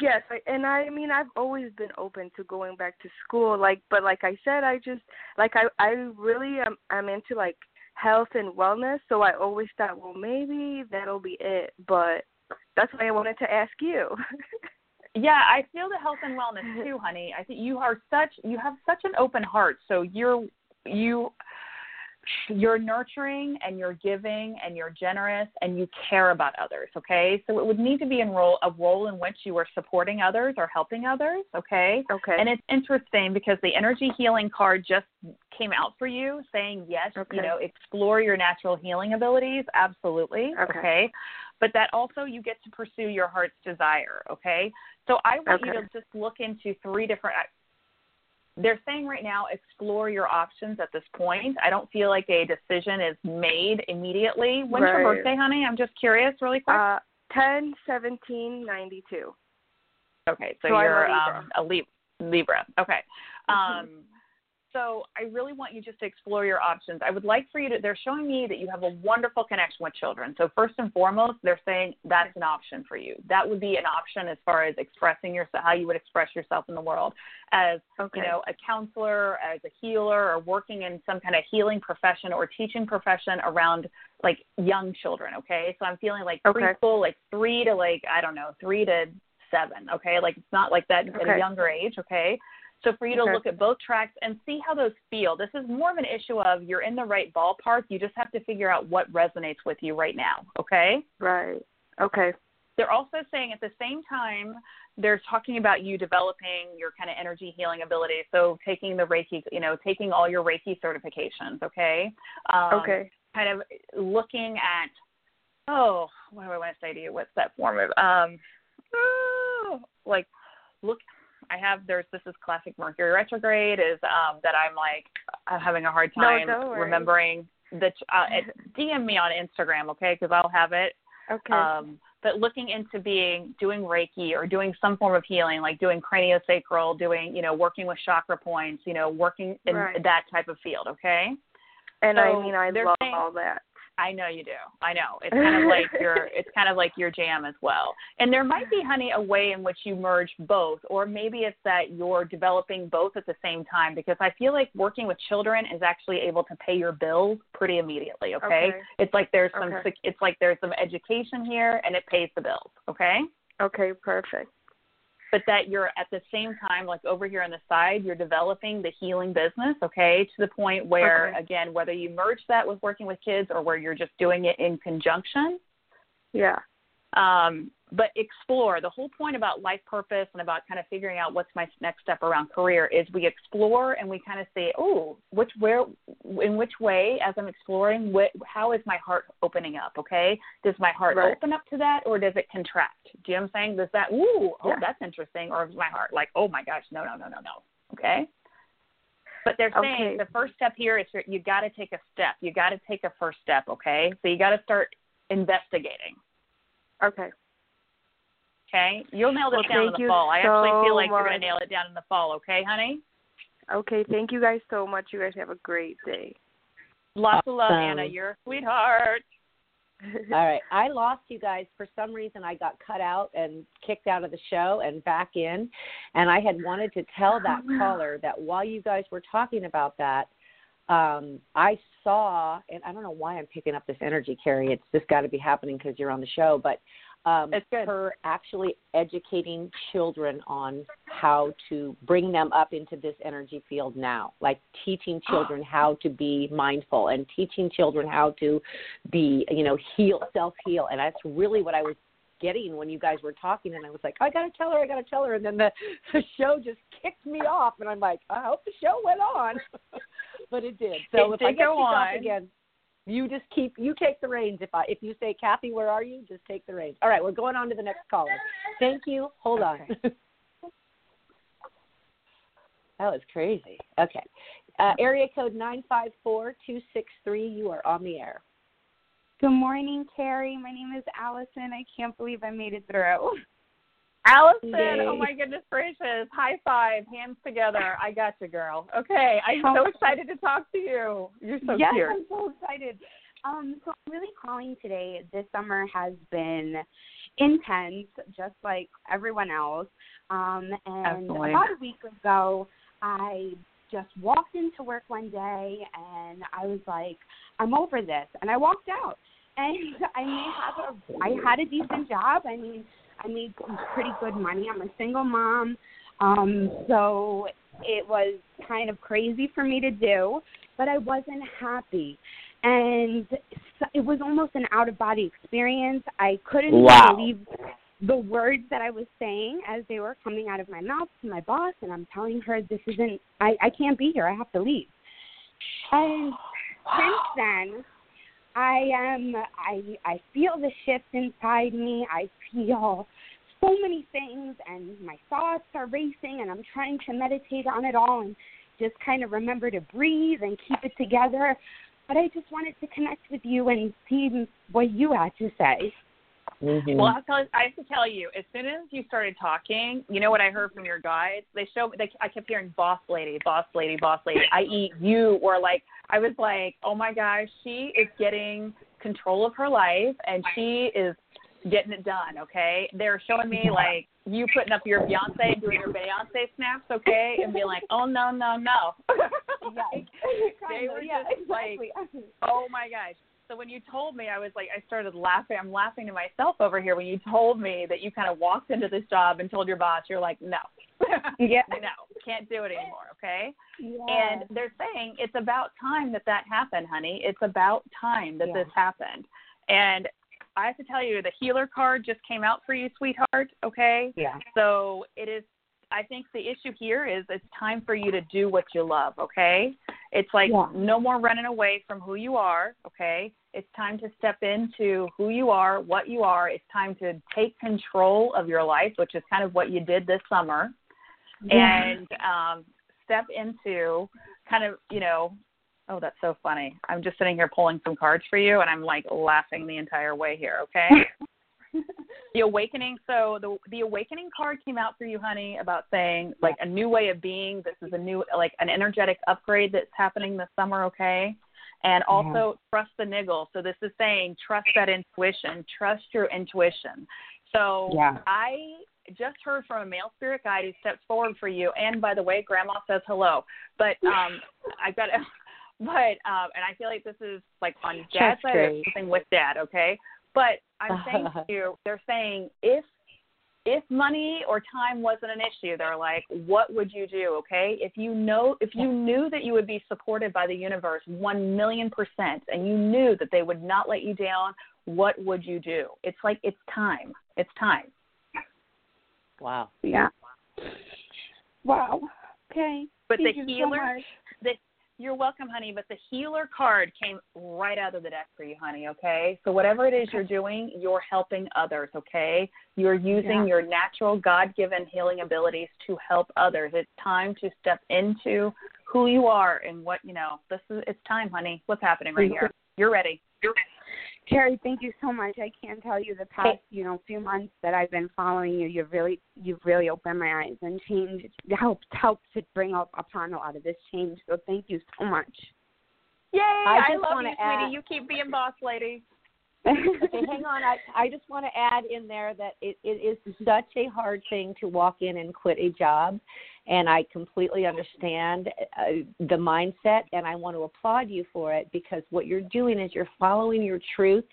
Yes, I, and I mean I've always been open to going back to school. Like, but like I said, I just like I I really am I'm into like health and wellness. So I always thought, well, maybe that'll be it. But that's why I wanted to ask you. Yeah, I feel the health and wellness too, honey. I think you are such you have such an open heart. So you're you you're nurturing and you're giving and you're generous and you care about others, okay? So it would need to be in role a role in which you are supporting others or helping others, okay? okay. And it's interesting because the energy healing card just came out for you saying yes, Okay. you know, explore your natural healing abilities, absolutely, Okay. But that also you get to pursue your heart's desire, okay? So I want you to just look into three different they're saying right now explore your options at this point. I don't feel like a decision is made immediately. When's your birthday, honey? I'm just curious really quick. uh, ten seventeen ninety two. Okay, so, So you're Libra. um, a Lib- Libra. Okay. Mhm. Um, so I really want you just to explore your options. I would like for you to. They're showing me that you have a wonderful connection with children. So first and foremost, they're saying that's an option for you. That would be an option as far as expressing yourself, how you would express yourself in the world, as Okay. you know, a counselor, as a healer, or working in some kind of healing profession or teaching profession around like young children. Okay, so I'm feeling like Okay. preschool, like three to like I don't know, three to seven. Okay, like it's not like that at a younger age. Okay, so for you to Okay. look at both tracks and see how those feel. This is more of an issue of you're in the right ballpark. You just have to figure out what resonates with you right now. Okay. Right. Okay. They're also saying at the same time, they're talking about you developing your kind of energy healing ability. So taking the Reiki, you know, taking all your Reiki certifications, okay? Um, Okay. Kind of looking at, oh, what do I want to say to you? What's that form of, um, oh, like, look, I have, there's, this is classic Mercury retrograde is um, that I'm like, I'm having a hard No, time worry. remembering the, uh, DM me on Instagram, okay? Because I'll have it Okay. um, but looking into being doing Reiki or doing some form of healing, like doing craniosacral, doing you know working with chakra points, you know working in Right. that type of field. Okay. and I mean I love saying- all that. I know you do. I know. It's kind of like your it's kind of like your jam as well. And there might be, honey, a way in which you merge both, or maybe it's that you're developing both at the same time. Because I feel like working with children is actually able to pay your bills pretty immediately. Okay, Okay. it's like there's some Okay. it's like there's some education here, and it pays the bills. Okay. Okay, perfect. But that you're at the same time like over here on the side you're developing the healing business okay to the point where Okay. again whether you merge that with working with kids or where you're just doing it in conjunction Yeah. um, but explore. The whole point about life purpose and about kind of figuring out what's my next step around career is we explore and we kind of say oh which where in which way as i'm exploring what, how is my heart opening up? Okay? Does my heart Right. open up to that or does it contract? Do you know what i'm saying? Does that ooh oh Yeah. that's interesting or is my heart like oh my gosh no no no no no. Okay? But they're saying Okay. the first step here is you got to take a step. You got to take a first step okay? So you got to start investigating. Okay. Okay, you'll nail this Well, down in the you fall. I actually feel like you're gonna nail it down in the fall. Okay, honey. Okay, thank you guys so much. You guys have a great day. Lots of love, Anna. You're a sweetheart. All right. I lost you guys. For some reason, I got cut out and kicked out of the show and back in. And I had wanted to tell that Oh, caller that while you guys were talking about that, um, I saw, and I don't know why I'm picking up this energy, Carrie. It's just got to be happening because you're on the show. But um, It's good. her actually educating children on how to bring them up into this energy field now, like teaching children how to be mindful and teaching children how to be, you know, heal, self heal. And that's really what I was getting when you guys were talking. And I was like, I got to tell her, I got to tell her. And then the, the show just kicked me off. And I'm like, I hope the show went on. but it did. So It if I get go on. again, you just keep you take the reins. If I if you say Cathy, where are you? Just take the reins. All right, we're going on to the next caller. Thank you. Hold on. that was crazy. Okay, uh, area code nine five four two six three. You are on the air. Good morning, Carrie. My name is Allison. I can't believe I made it through. Allison, Yay. oh my goodness gracious. High five, hands together. I got you, girl. Okay, I'm so excited to talk to you. You're so yes, cute. I'm so excited. Um, so I'm really calling today. This summer has been intense, just like everyone else. Um, and Absolutely. about a week ago, I just walked into work one day and I was like, I'm over this, and I walked out. And I may have a, I had a decent job. I mean, I made some pretty good money. I'm a single mom, um, so it was kind of crazy for me to do, but I wasn't happy. And it was almost an out of body experience. I couldn't Wow. believe the words that I was saying as they were coming out of my mouth to my boss, and I'm telling her this isn't. I I can't be here. I have to leave. And since then, I am. I I feel the shift inside me. I feel so many things, and my thoughts are racing, and I'm trying to meditate on it all and just kind of remember to breathe and keep it together. But I just wanted to connect with you and see what you had to say. Mm-hmm. Well, I'll tell, I have to tell you, as soon as you started talking, you know what I heard from your guides? They showed, they, I kept hearing boss lady, boss lady, boss lady, i.e., you were like, I was like, oh my gosh, she is getting control of her life and she is getting it done, okay? They're showing me like you putting up your Beyonce, doing your Beyonce snaps, okay? And being like, oh no, no, no. Yes. they were yeah, just like. Oh my gosh. So when you told me, I was like, I started laughing. I'm laughing to myself over here when you told me that you kind of walked into this job and told your boss, you're like, no, Yeah. no, can't do it anymore. Okay. Yeah. And they're saying it's about time that that happened, honey. It's about time that this happened. And I have to tell you, the healer card just came out for you, sweetheart. Okay. yeah. So it is. I think the issue here is it's time for you to do what you love. Okay, it's like Yeah. no more running away from who you are. Okay, it's time to step into who you are, what you are. It's time to take control of your life, which is kind of what you did this summer, Yeah. and um, step into kind of you know. Oh, that's so funny. I'm just sitting here pulling some cards for you, and I'm like laughing the entire way here. Okay. the awakening so the the awakening card came out for you honey about saying like a new way of being this is a new like an energetic upgrade that's happening this summer okay and also trust the niggle. So this is saying trust that intuition, trust your intuition. So Yeah. I just heard from a male spirit guide who steps forward for you. And by the way, Grandma says hello. But um, I've got, but um, and I feel like this is like on Dad's side or something with Dad. Okay, but I'm saying to you, they're saying if if money or time wasn't an issue, they're like, what would you do? Okay, if you know, if you knew that you would be supported by the universe one million percent, and you knew that they would not let you down, what would you do? It's like it's time. It's time. Wow. Yeah. Wow. Okay. But Thank the you so healer, much. the you're welcome, honey. But the healer card came right out of the deck for you, honey. Okay, so whatever it is you're doing, you're helping others. Okay, you're using Yeah. your natural God-given healing abilities to help others. It's time to step into who you are and what you know. This is it's time, honey. What's happening right here? You're ready. You're ready. Carrie, thank you so much. I can't tell you the past, you know, few months that I've been following you. You've really, you've really opened my eyes and changed, helped, helped to bring up upon a lot of this change. So thank you so much. Yay! I I, just love wanna you, add- sweetie. You keep being boss lady. okay, hang on. I, I just want to add in there that it, it is such a hard thing to walk in and quit a job. And I completely understand uh, the mindset, and I want to applaud you for it because what you're doing is you're following your truth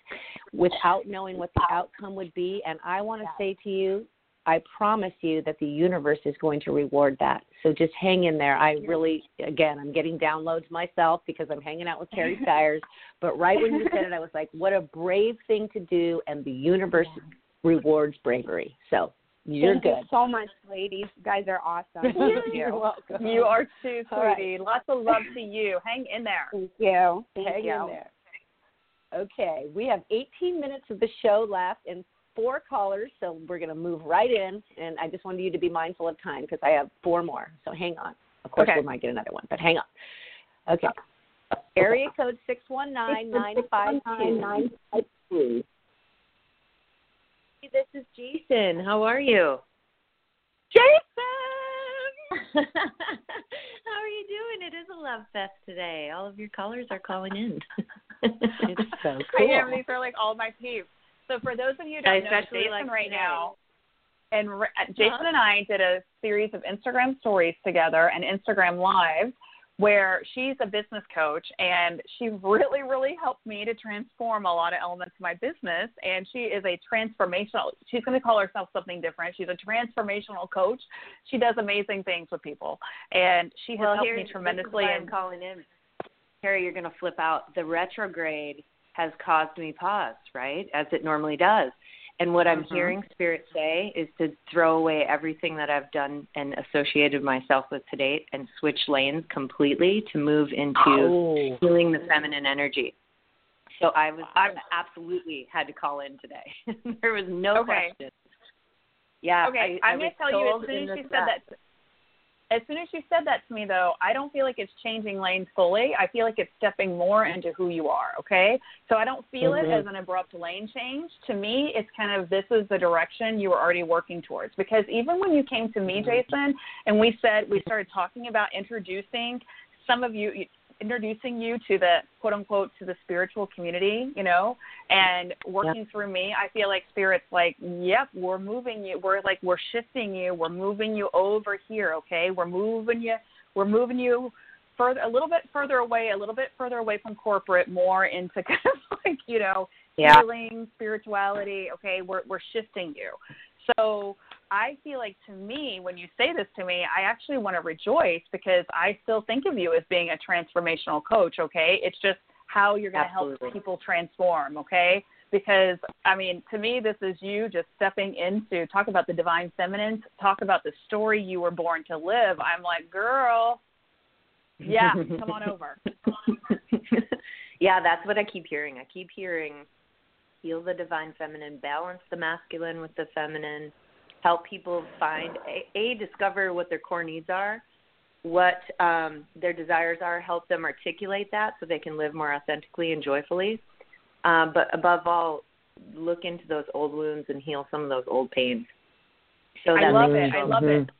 without knowing what the outcome would be. And I want to say to you, I promise you that the universe is going to reward that. So just hang in there. I really, again, I'm getting downloads myself because I'm hanging out with Carrie Stiers. But right when you said it, I was like, what a brave thing to do, and the universe rewards bravery. So you're thank good. you so much, ladies. You guys are awesome. Thank You're you. welcome. You are too, All right. sweetie. Lots of love to you. Hang in there. Thank you. Thank Hang you. in there. Okay, we have 18 minutes of the show left and four callers, so we're going to move right in. And I just wanted you to be mindful of time because I have four more. So hang on. Of course, Okay. we might get another one, but hang on. Okay. Area code six one nine nine five two. This is Jason. How are you? Jason! How are you doing? It is a love fest today. All of your callers are calling in. It's so I cool. am. These are like all my peeps. So for those of you who don't know especially Jason like right today. now, and Ra- Jason Uh-huh. and I did a series of Instagram stories together and Instagram lives where she's a business coach and she really, really helped me to transform a lot of elements of my business. And she is a transformational, she's going to call herself something different. She's a transformational coach. She does amazing things with people. And she has well, helped me this is tremendously. And I'm calling in. Carrie, you're going to flip out. The retrograde has caused me pause, right? As it normally does. And what I'm Mhm. hearing Spirit say is to throw away everything that I've done and associated myself with to date and switch lanes completely to move into Oh. healing the feminine energy. So I was I absolutely had to call in today. there was no Okay. question. Yeah. Okay, I, was going to tell you as soon as she said that. As soon as you said that to me, though, I don't feel like it's changing lanes fully. I feel like it's stepping more into who you are. Okay, so I don't feel Mhm. it as an abrupt lane change. To me, it's kind of this is the direction you were already working towards. Because even when you came to me, Jason, and we said we started talking about introducing some of you introducing you to the quote unquote to the spiritual community, you know, and working through me, I feel like spirit's like, yep, we're moving you. We're like we're shifting you. We're moving you over here, okay? We're moving you. We're moving you further, a little bit further away, a little bit further away from corporate, more into kind of like you know Yeah. healing, spirituality. Okay, we're we're shifting you. So I feel like to me, when you say this to me, I actually want to rejoice because I still think of you as being a transformational coach. Okay, it's just how you're going to help people transform. Okay, because I mean, to me, this is you just stepping into talk about the divine feminine, talk about the story you were born to live. I'm like, girl, yeah, come on over. yeah, that's what I keep hearing. I keep hearing heal the divine feminine, balance the masculine with the feminine, help people find a, a discover what their core needs are, what um, their desires are, help them articulate that so they can live more authentically and joyfully. Um, but above all, look into those old wounds and heal some of those old pains. So I love they it. can I go love it.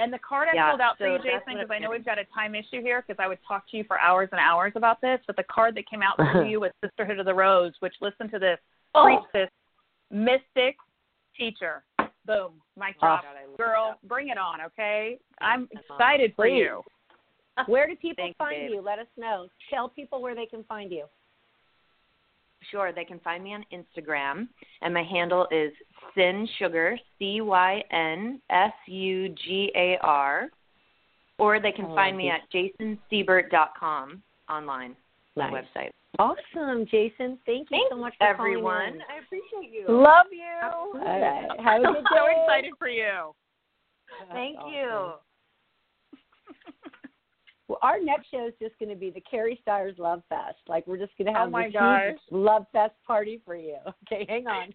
And the card I Yeah, pulled out for you, Jason, because I'm know we've got a time issue here, because I would talk to you for hours and hours about this. But the card that came out for you was Sisterhood of the Rose, which listen to this, Oh. preach this, mystic teacher. Boom, mic drop, God, girl, bring it on, okay? I'm excited for you. Where do people Thanks, find babe. you? Let us know. Tell people where they can find you. Sure, they can find me on Instagram, and my handle is Cyn Sugar, C Y N S U G A R, or they can oh, I find me you. at jasonsiebert.com online, my Nice. website. Awesome, Jason. Thank you Thanks, so much for everyone. calling in. I appreciate you. Love you. All right. Have a good day. so excited for you. Thank That's you. Well, our next show is just going to be the Carrie Stiers Love Fest. Like we're just going to oh have Oh this gosh. huge Love Fest party for you. Okay, hang on.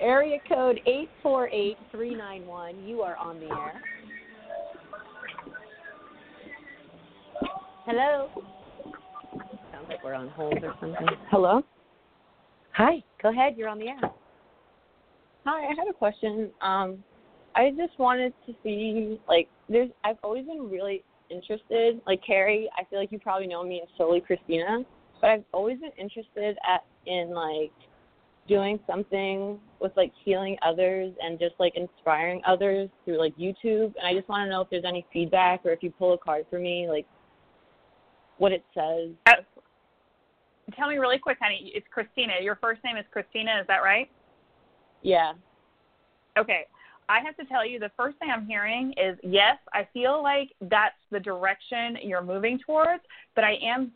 Area code eight four eight three nine one. You are on the air. Hello. Sounds like we're on hold or something. Hello. Hi. Go ahead. You're on the air. Hi, I had a question. Um, I just wanted to see, like, there's. I've always been really interested. Like Carrie, I feel like you probably know me as solely Christina, but I've always been interested at in like doing something with like healing others and just like inspiring others through like YouTube. And I just want to know if there's any feedback or if you pull a card for me, like what it says. Uh, tell me really quick, honey. It's Christina. Your first name is Christina. Is that right? Yeah. Okay. I have to tell you, the first thing I'm hearing is yes, I feel like that's the direction you're moving towards, but I am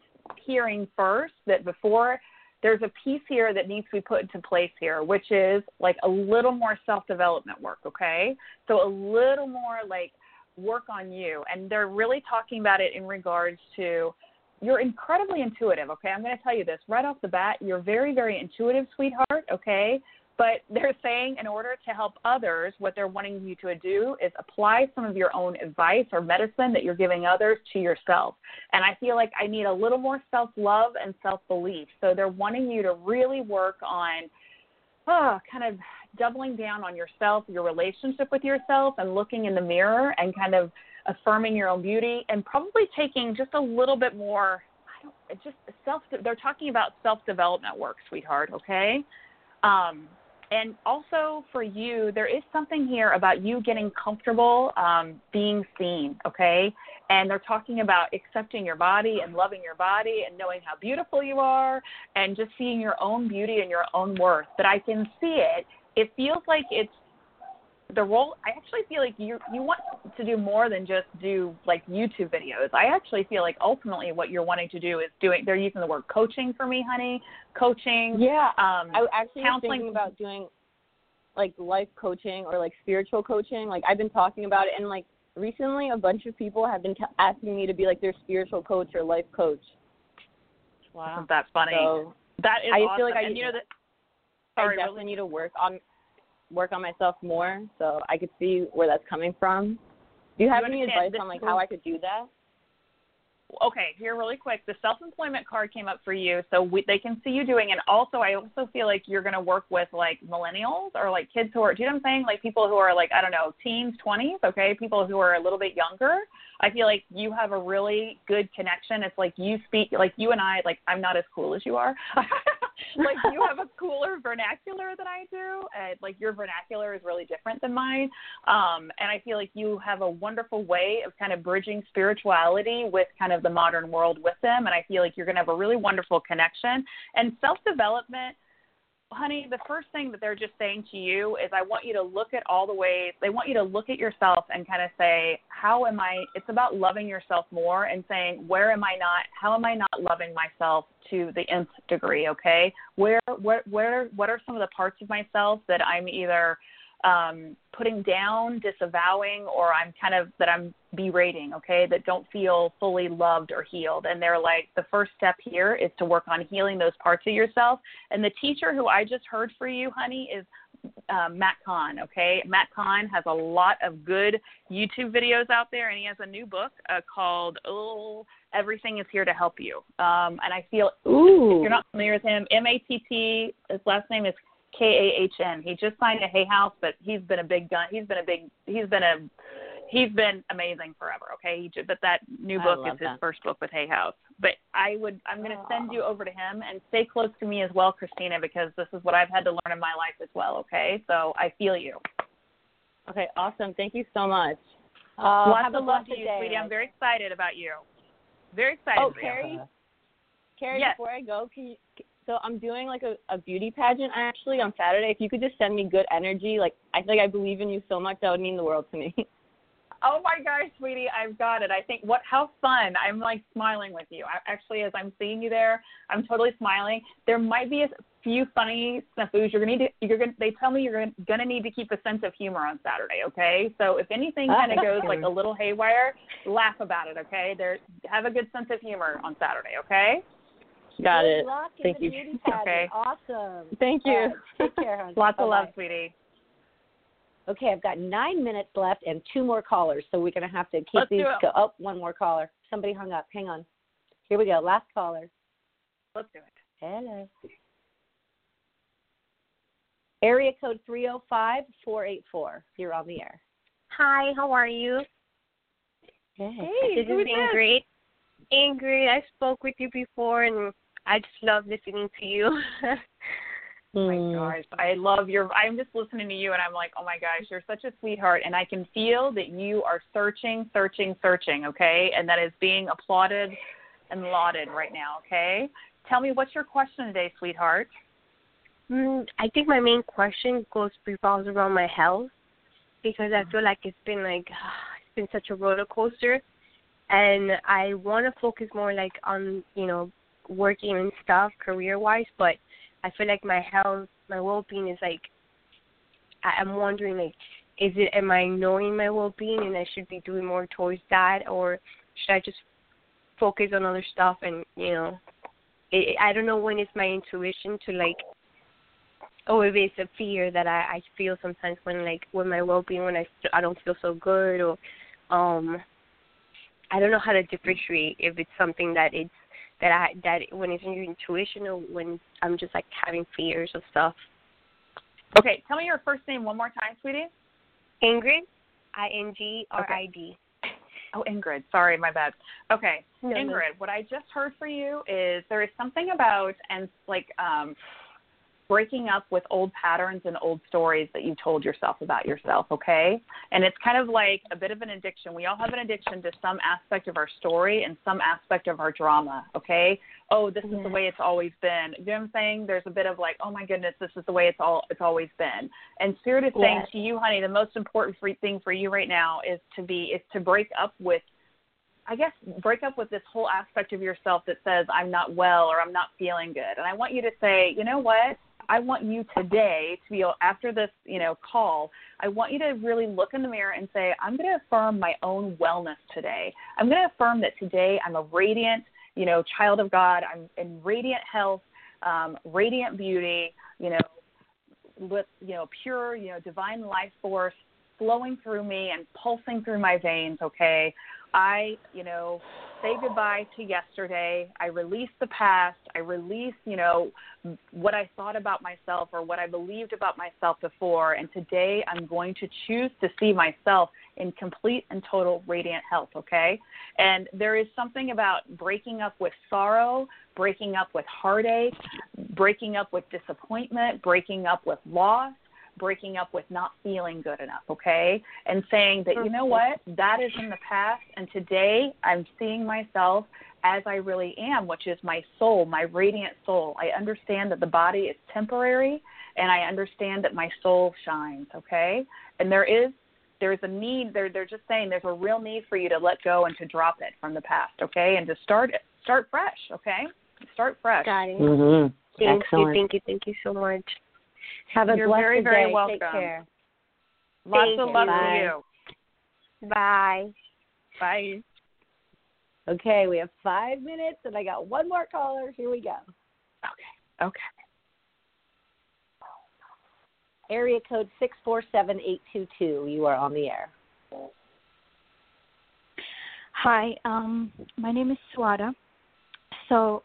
hearing first that before there's a piece here that needs to be put into place here, which is like a little more self development work, okay? So a little more like work on you. And they're really talking about it in regards to you're incredibly intuitive, okay? I'm going to tell you this right off the bat. You're very, very intuitive, sweetheart, okay? But they're saying in order to help others, what they're wanting you to do is apply some of your own advice or medicine that you're giving others to yourself. And I feel like I need a little more self love and self belief. So they're wanting you to really work on oh, kind of doubling down on yourself, your relationship with yourself, and looking in the mirror and kind of affirming your own beauty and probably taking just a little bit more. I don't just self. They're talking about self development work, sweetheart. Okay. Um, and also for you, there is something here about you getting comfortable um, being seen, okay? And they're talking about accepting your body and loving your body and knowing how beautiful you are and just seeing your own beauty and your own worth. But I can see it. It feels like it's the role. I actually feel like you you want to do more than just do like YouTube videos. I actually feel like ultimately what you're wanting to do is doing. They're using the word coaching for me, honey. Coaching. Yeah. Um, I actually was counseling thinking about doing like life coaching or like spiritual coaching. Like I've been talking about it, and like recently, a bunch of people have been t- asking me to be like their spiritual coach or life coach. Wow, that's funny. So that is I awesome. feel like I, and you know that. I Sorry, definitely need to work on work on myself more, so I could see where that's coming from. Do you have You any advice on like how I could do that? okay, here really quick. The self-employment card came up for you, so we, they can see you doing. And also, I also feel like you're going to work with like millennials or like kids who are. Do you know what I'm saying? Like people who are like I don't know, teens, twenties. Okay, people who are a little bit younger. I feel like you have a really good connection. It's like you speak like you and I. Like I'm not as cool as you are. like you have a cooler vernacular than I do. And like your vernacular is really different than mine. Um, and I feel like you have a wonderful way of kind of bridging spirituality with kind of the modern world with them. And I feel like you're going to have a really wonderful connection. And self development, honey, the first thing that they're just saying to you is I want you to look at all the ways, they want you to look at yourself and kind of say, how am I, it's about loving yourself more and saying, where am I not, how am I not loving myself to the nth degree, okay? Where, where, where, what are some of the parts of myself that I'm either um, putting down, disavowing, or I'm kind of that I'm berating, okay, that don't feel fully loved or healed. And they're like, the first step here is to work on healing those parts of yourself. And the teacher who I just heard for you, honey, is um, Matt Kahn, okay? Matt Kahn has a lot of good YouTube videos out there, and he has a new book uh, called Oh, Everything is Here to Help You. Um, and I feel, Ooh. if you're not familiar with him, M A T T, his last name is K A H N. He just signed a Hay House, but he's been a big gun. He's been a big. He's been a. He's been amazing forever. Okay, he, just- but that new book is his that. first book with Hay House. But I would. I'm going to send you over to him and stay close to me as well, Christina, because this is what I've had to learn in my life as well. Okay, so I feel you. Okay, awesome. Thank you so much. Uh, Lots have of love to you, day. sweetie. I'm very excited about you. Very excited. Oh, about you. Carrie, Carrie, Yes. before I go, can you? So I'm doing like a, a beauty pageant actually on Saturday. If you could just send me good energy, like I like I believe in you so much, that would mean the world to me. Oh my gosh, sweetie, I've got it. I think what how fun. I'm like smiling with you. I, actually, as I'm seeing you there, I'm totally smiling. There might be a few funny snafus. You're gonna need to. You're gonna. They tell me you're gonna, gonna need to keep a sense of humor on Saturday. Okay, so if anything oh, kind of goes like a little haywire, laugh about it. Okay, there. Have a good sense of humor on Saturday. Okay. Got Good it. luck Thank you. Okay. Awesome. Thank you. right, take care, hon. Lots of love, sweetie. Okay, I've got nine minutes left and two more callers, so we're going to have to keep Let's do these. it. Go- oh, one more caller. Somebody hung up. Hang on. Here we go. Last caller. Let's do it. Hello. Area code three zero five four eight four. You're on the air. Hi, how are you? Hey, this is Ingrid. Ingrid, I spoke with you before, and I just love listening to you. Oh my gosh, I love your. I'm just listening to you, and I'm like, oh my gosh, you're such a sweetheart, and I can feel that you are searching, searching, searching. Okay, and that is being applauded and lauded right now. Okay, tell me what's your question today, sweetheart? Mm, I think my main question goes revolves around my health because I feel like it's been like it's been such a roller coaster, and I want to focus more like on you know working and stuff career wise, but I feel like my health, my well being is like I, I'm wondering like is it am I knowing my well being and I should be doing more towards that or should I just focus on other stuff and you know it, I don't know when it's my intuition to like or if it's a fear that I, I feel sometimes when like when my well being when I I don't feel so good or um I don't know how to differentiate if it's something that it's that I that when it's in your intuition or when I'm just like having fears of stuff. Okay, tell me your first name one more time, sweetie. Ingrid, I N G R I D. Oh, Ingrid. Sorry, my bad. Okay, No, no. Ingrid. What I just heard for you is there is something about and like um breaking up with old patterns and old stories that you told yourself about yourself, okay? And it's kind of like a bit of an addiction. We all have an addiction to some aspect of our story and some aspect of our drama, okay? Oh, this is the way it's always been. You know what I'm saying? There's a bit of like, oh my goodness, this is the way it's all it's always been. And Spirit is saying Yes. to you, honey, the most important free thing for you right now is to be is to break up with I guess break up with this whole aspect of yourself that says I'm not well or I'm not feeling good. And I want you to say, you know what? I want you today to be able, after this, you know, call. I want you to really look in the mirror and say, I'm going to affirm my own wellness today. I'm going to affirm that today I'm a radiant, you know, child of God. I'm in radiant health, um, radiant beauty, you know, with you know pure, you know, divine life force flowing through me and pulsing through my veins. Okay, I, you know, say goodbye to yesterday. I release the past. I release, you know, what I thought about myself or what I believed about myself before. And today I'm going to choose to see myself in complete and total radiant health, okay? And there is something about breaking up with sorrow, breaking up with heartache, breaking up with disappointment, breaking up with loss, breaking up with not feeling good enough, okay? And saying that, you know what, that is in the past, and today I'm seeing myself as I really am, which is my soul, my radiant soul. I understand that the body is temporary, and I understand that my soul shines, okay? And there is there's a need they're they're just saying there's a real need for you to let go and to drop it from the past, okay? And to start start fresh, okay? Start fresh. Got it. Mm-hmm. Thank Excellent. you, thank you, thank you so much. Have a You're blessed very, very day. welcome. Take care. Lots Thank of you. love Bye. to you. Bye. Bye. Okay, we have five minutes, and I got one more caller. Here we go. Okay. Okay. Area code six four seven eight two two. You are on the air. Hi, um, my name is Swada. So,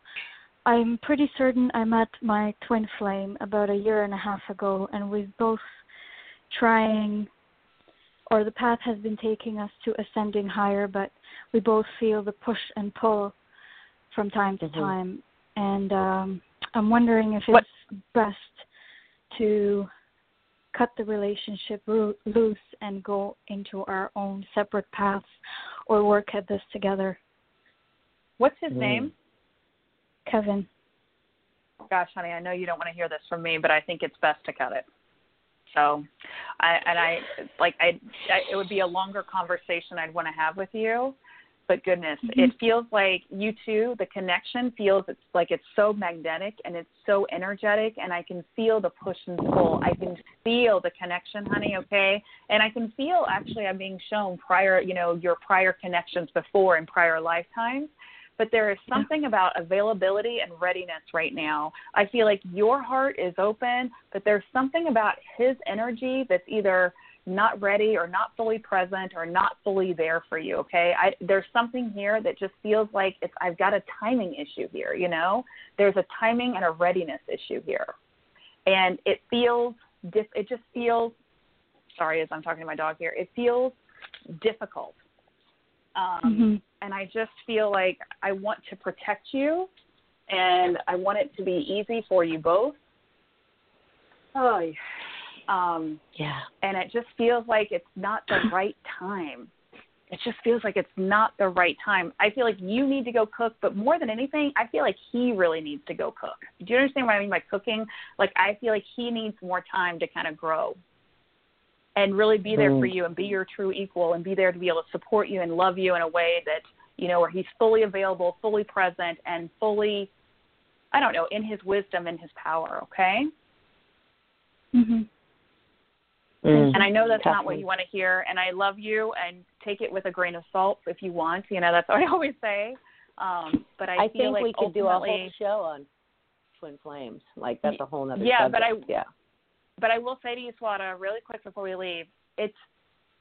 I'm pretty certain I met my twin flame about a year and a half ago, and we've both trying, or the path has been taking us to ascending higher, but we both feel the push and pull from time to Mm-hmm. time. And um, I'm wondering if it's What- best to cut the relationship ro- loose and go into our own separate paths or work at this together. What's his Mm. name? Kevin. Gosh, honey, I know you don't want to hear this from me, but I think it's best to cut it. So, I and I like I, I it would be a longer conversation I'd want to have with you, but goodness, mm-hmm. it feels like you two, the connection feels it's like it's so magnetic and it's so energetic, and I can feel the push and pull. I can feel the connection, honey. Okay, and I can feel actually I'm being shown prior, you know, your prior connections before in prior lifetimes but there is something about availability and readiness right now. I feel like your heart is open, but there's something about his energy that's either not ready or not fully present or not fully there for you, okay? I there's something here that just feels like it's I've got a timing issue here, you know? There's a timing and a readiness issue here. And it feels it just feels sorry as I'm talking to my dog here. It feels difficult. Um Mhm. and I just feel like I want to protect you and I want it to be easy for you both. Oh, Um yeah. and it just feels like it's not the right time. It just feels like it's not the right time. I feel like you need to go cook, but more than anything, I feel like he really needs to go cook. Do you understand what I mean by cooking? Like I feel like he needs more time to kind of grow and really be there for Mm. you and be your true equal and be there to be able to support you and love you in a way that, you know, where he's fully available, fully present and fully I don't know, in his wisdom and his power, okay? Mhm. Mm. And I know that's not what you want to hear, and I love you, and take it with a grain of salt if you want. You know, that's what I always say. Um, but I, I feel think like we could do a whole show on twin flames. Like that's a whole nother Yeah, but. I- yeah. But I will say to you, Swata, really quick before we leave, it's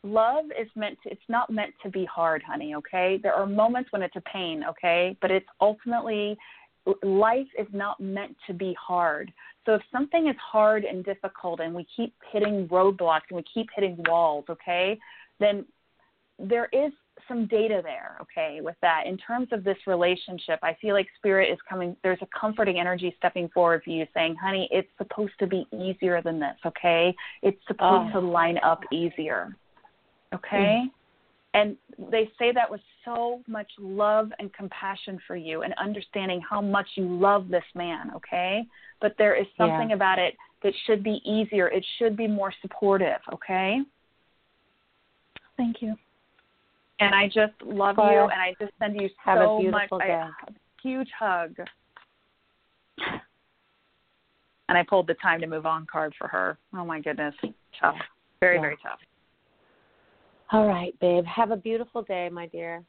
love is meant to. It's not meant to be hard, honey. Okay, there are moments when it's a pain. Okay, but it's ultimately life is not meant to be hard. So if something is hard and difficult and we keep hitting roadblocks and we keep hitting walls, okay, then there is some data there, okay, with that. In terms of this relationship, I feel like spirit is coming there's a comforting energy stepping forward for you saying, "Honey, it's supposed to be easier than this, okay? It's supposed Oh. to line up easier." Okay? Mm. And they say that with so much love and compassion for you and understanding how much you love this man, okay? But there is something Yeah. about it that should be easier. It should be more supportive, okay? Thank you. And I just love you and I just send you have a beautiful much day. I, huge hug. And I pulled the time to move on card for her. Oh my goodness. Tough. Very, Yeah. very tough. All right, babe. Have a beautiful day, my dear.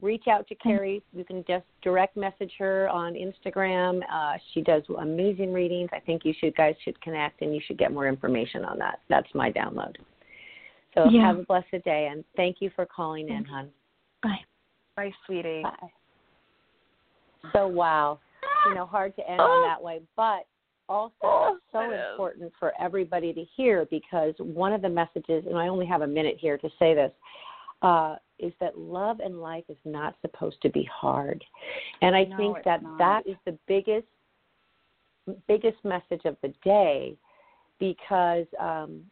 Reach out to Carrie. You can just direct message her on Instagram. Uh, she does amazing readings. I think you should guys should connect and you should get more information on that. That's my download. So Yeah. have a blessed day and thank you for calling in, hon. Bye. Bye, sweetie. Bye. So wow, you know, hard to end on that way, but also so important for everybody to hear because one of the messages, and I only have a minute here to say this, uh, is that love and life is not supposed to be hard, and I No, think that not. that is the biggest biggest message of the day because um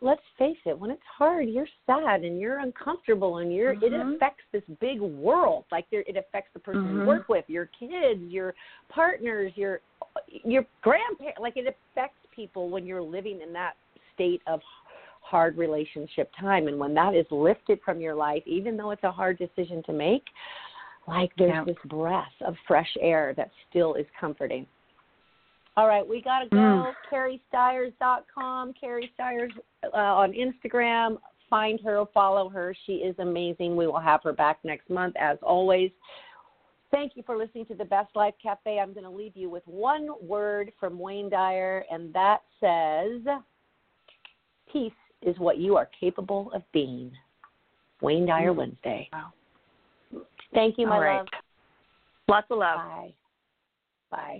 let's face it when it's hard you're sad and you're uncomfortable and you're Mhm. it affects this big world like there it affects the person you Mhm. work with your kids your partners your your grandparents like it affects people when you're living in that state of hard relationship time and when that is lifted from your life even though it's a hard decision to make like there's Yeah. this breath of fresh air that still is comforting all right, we got to go. Mm. CarrieStiers.com, Carrie Stiers uh, on Instagram. Find her, follow her. She is amazing. We will have her back next month, as always. Thank you for listening to the Best Life Cafe. I'm going to leave you with one word from Wayne Dyer, and that says, Peace is what you are capable of being. Wayne Dyer Mm. Wednesday. Wow. Thank you, my All right. love. Lots of love. Bye. Bye.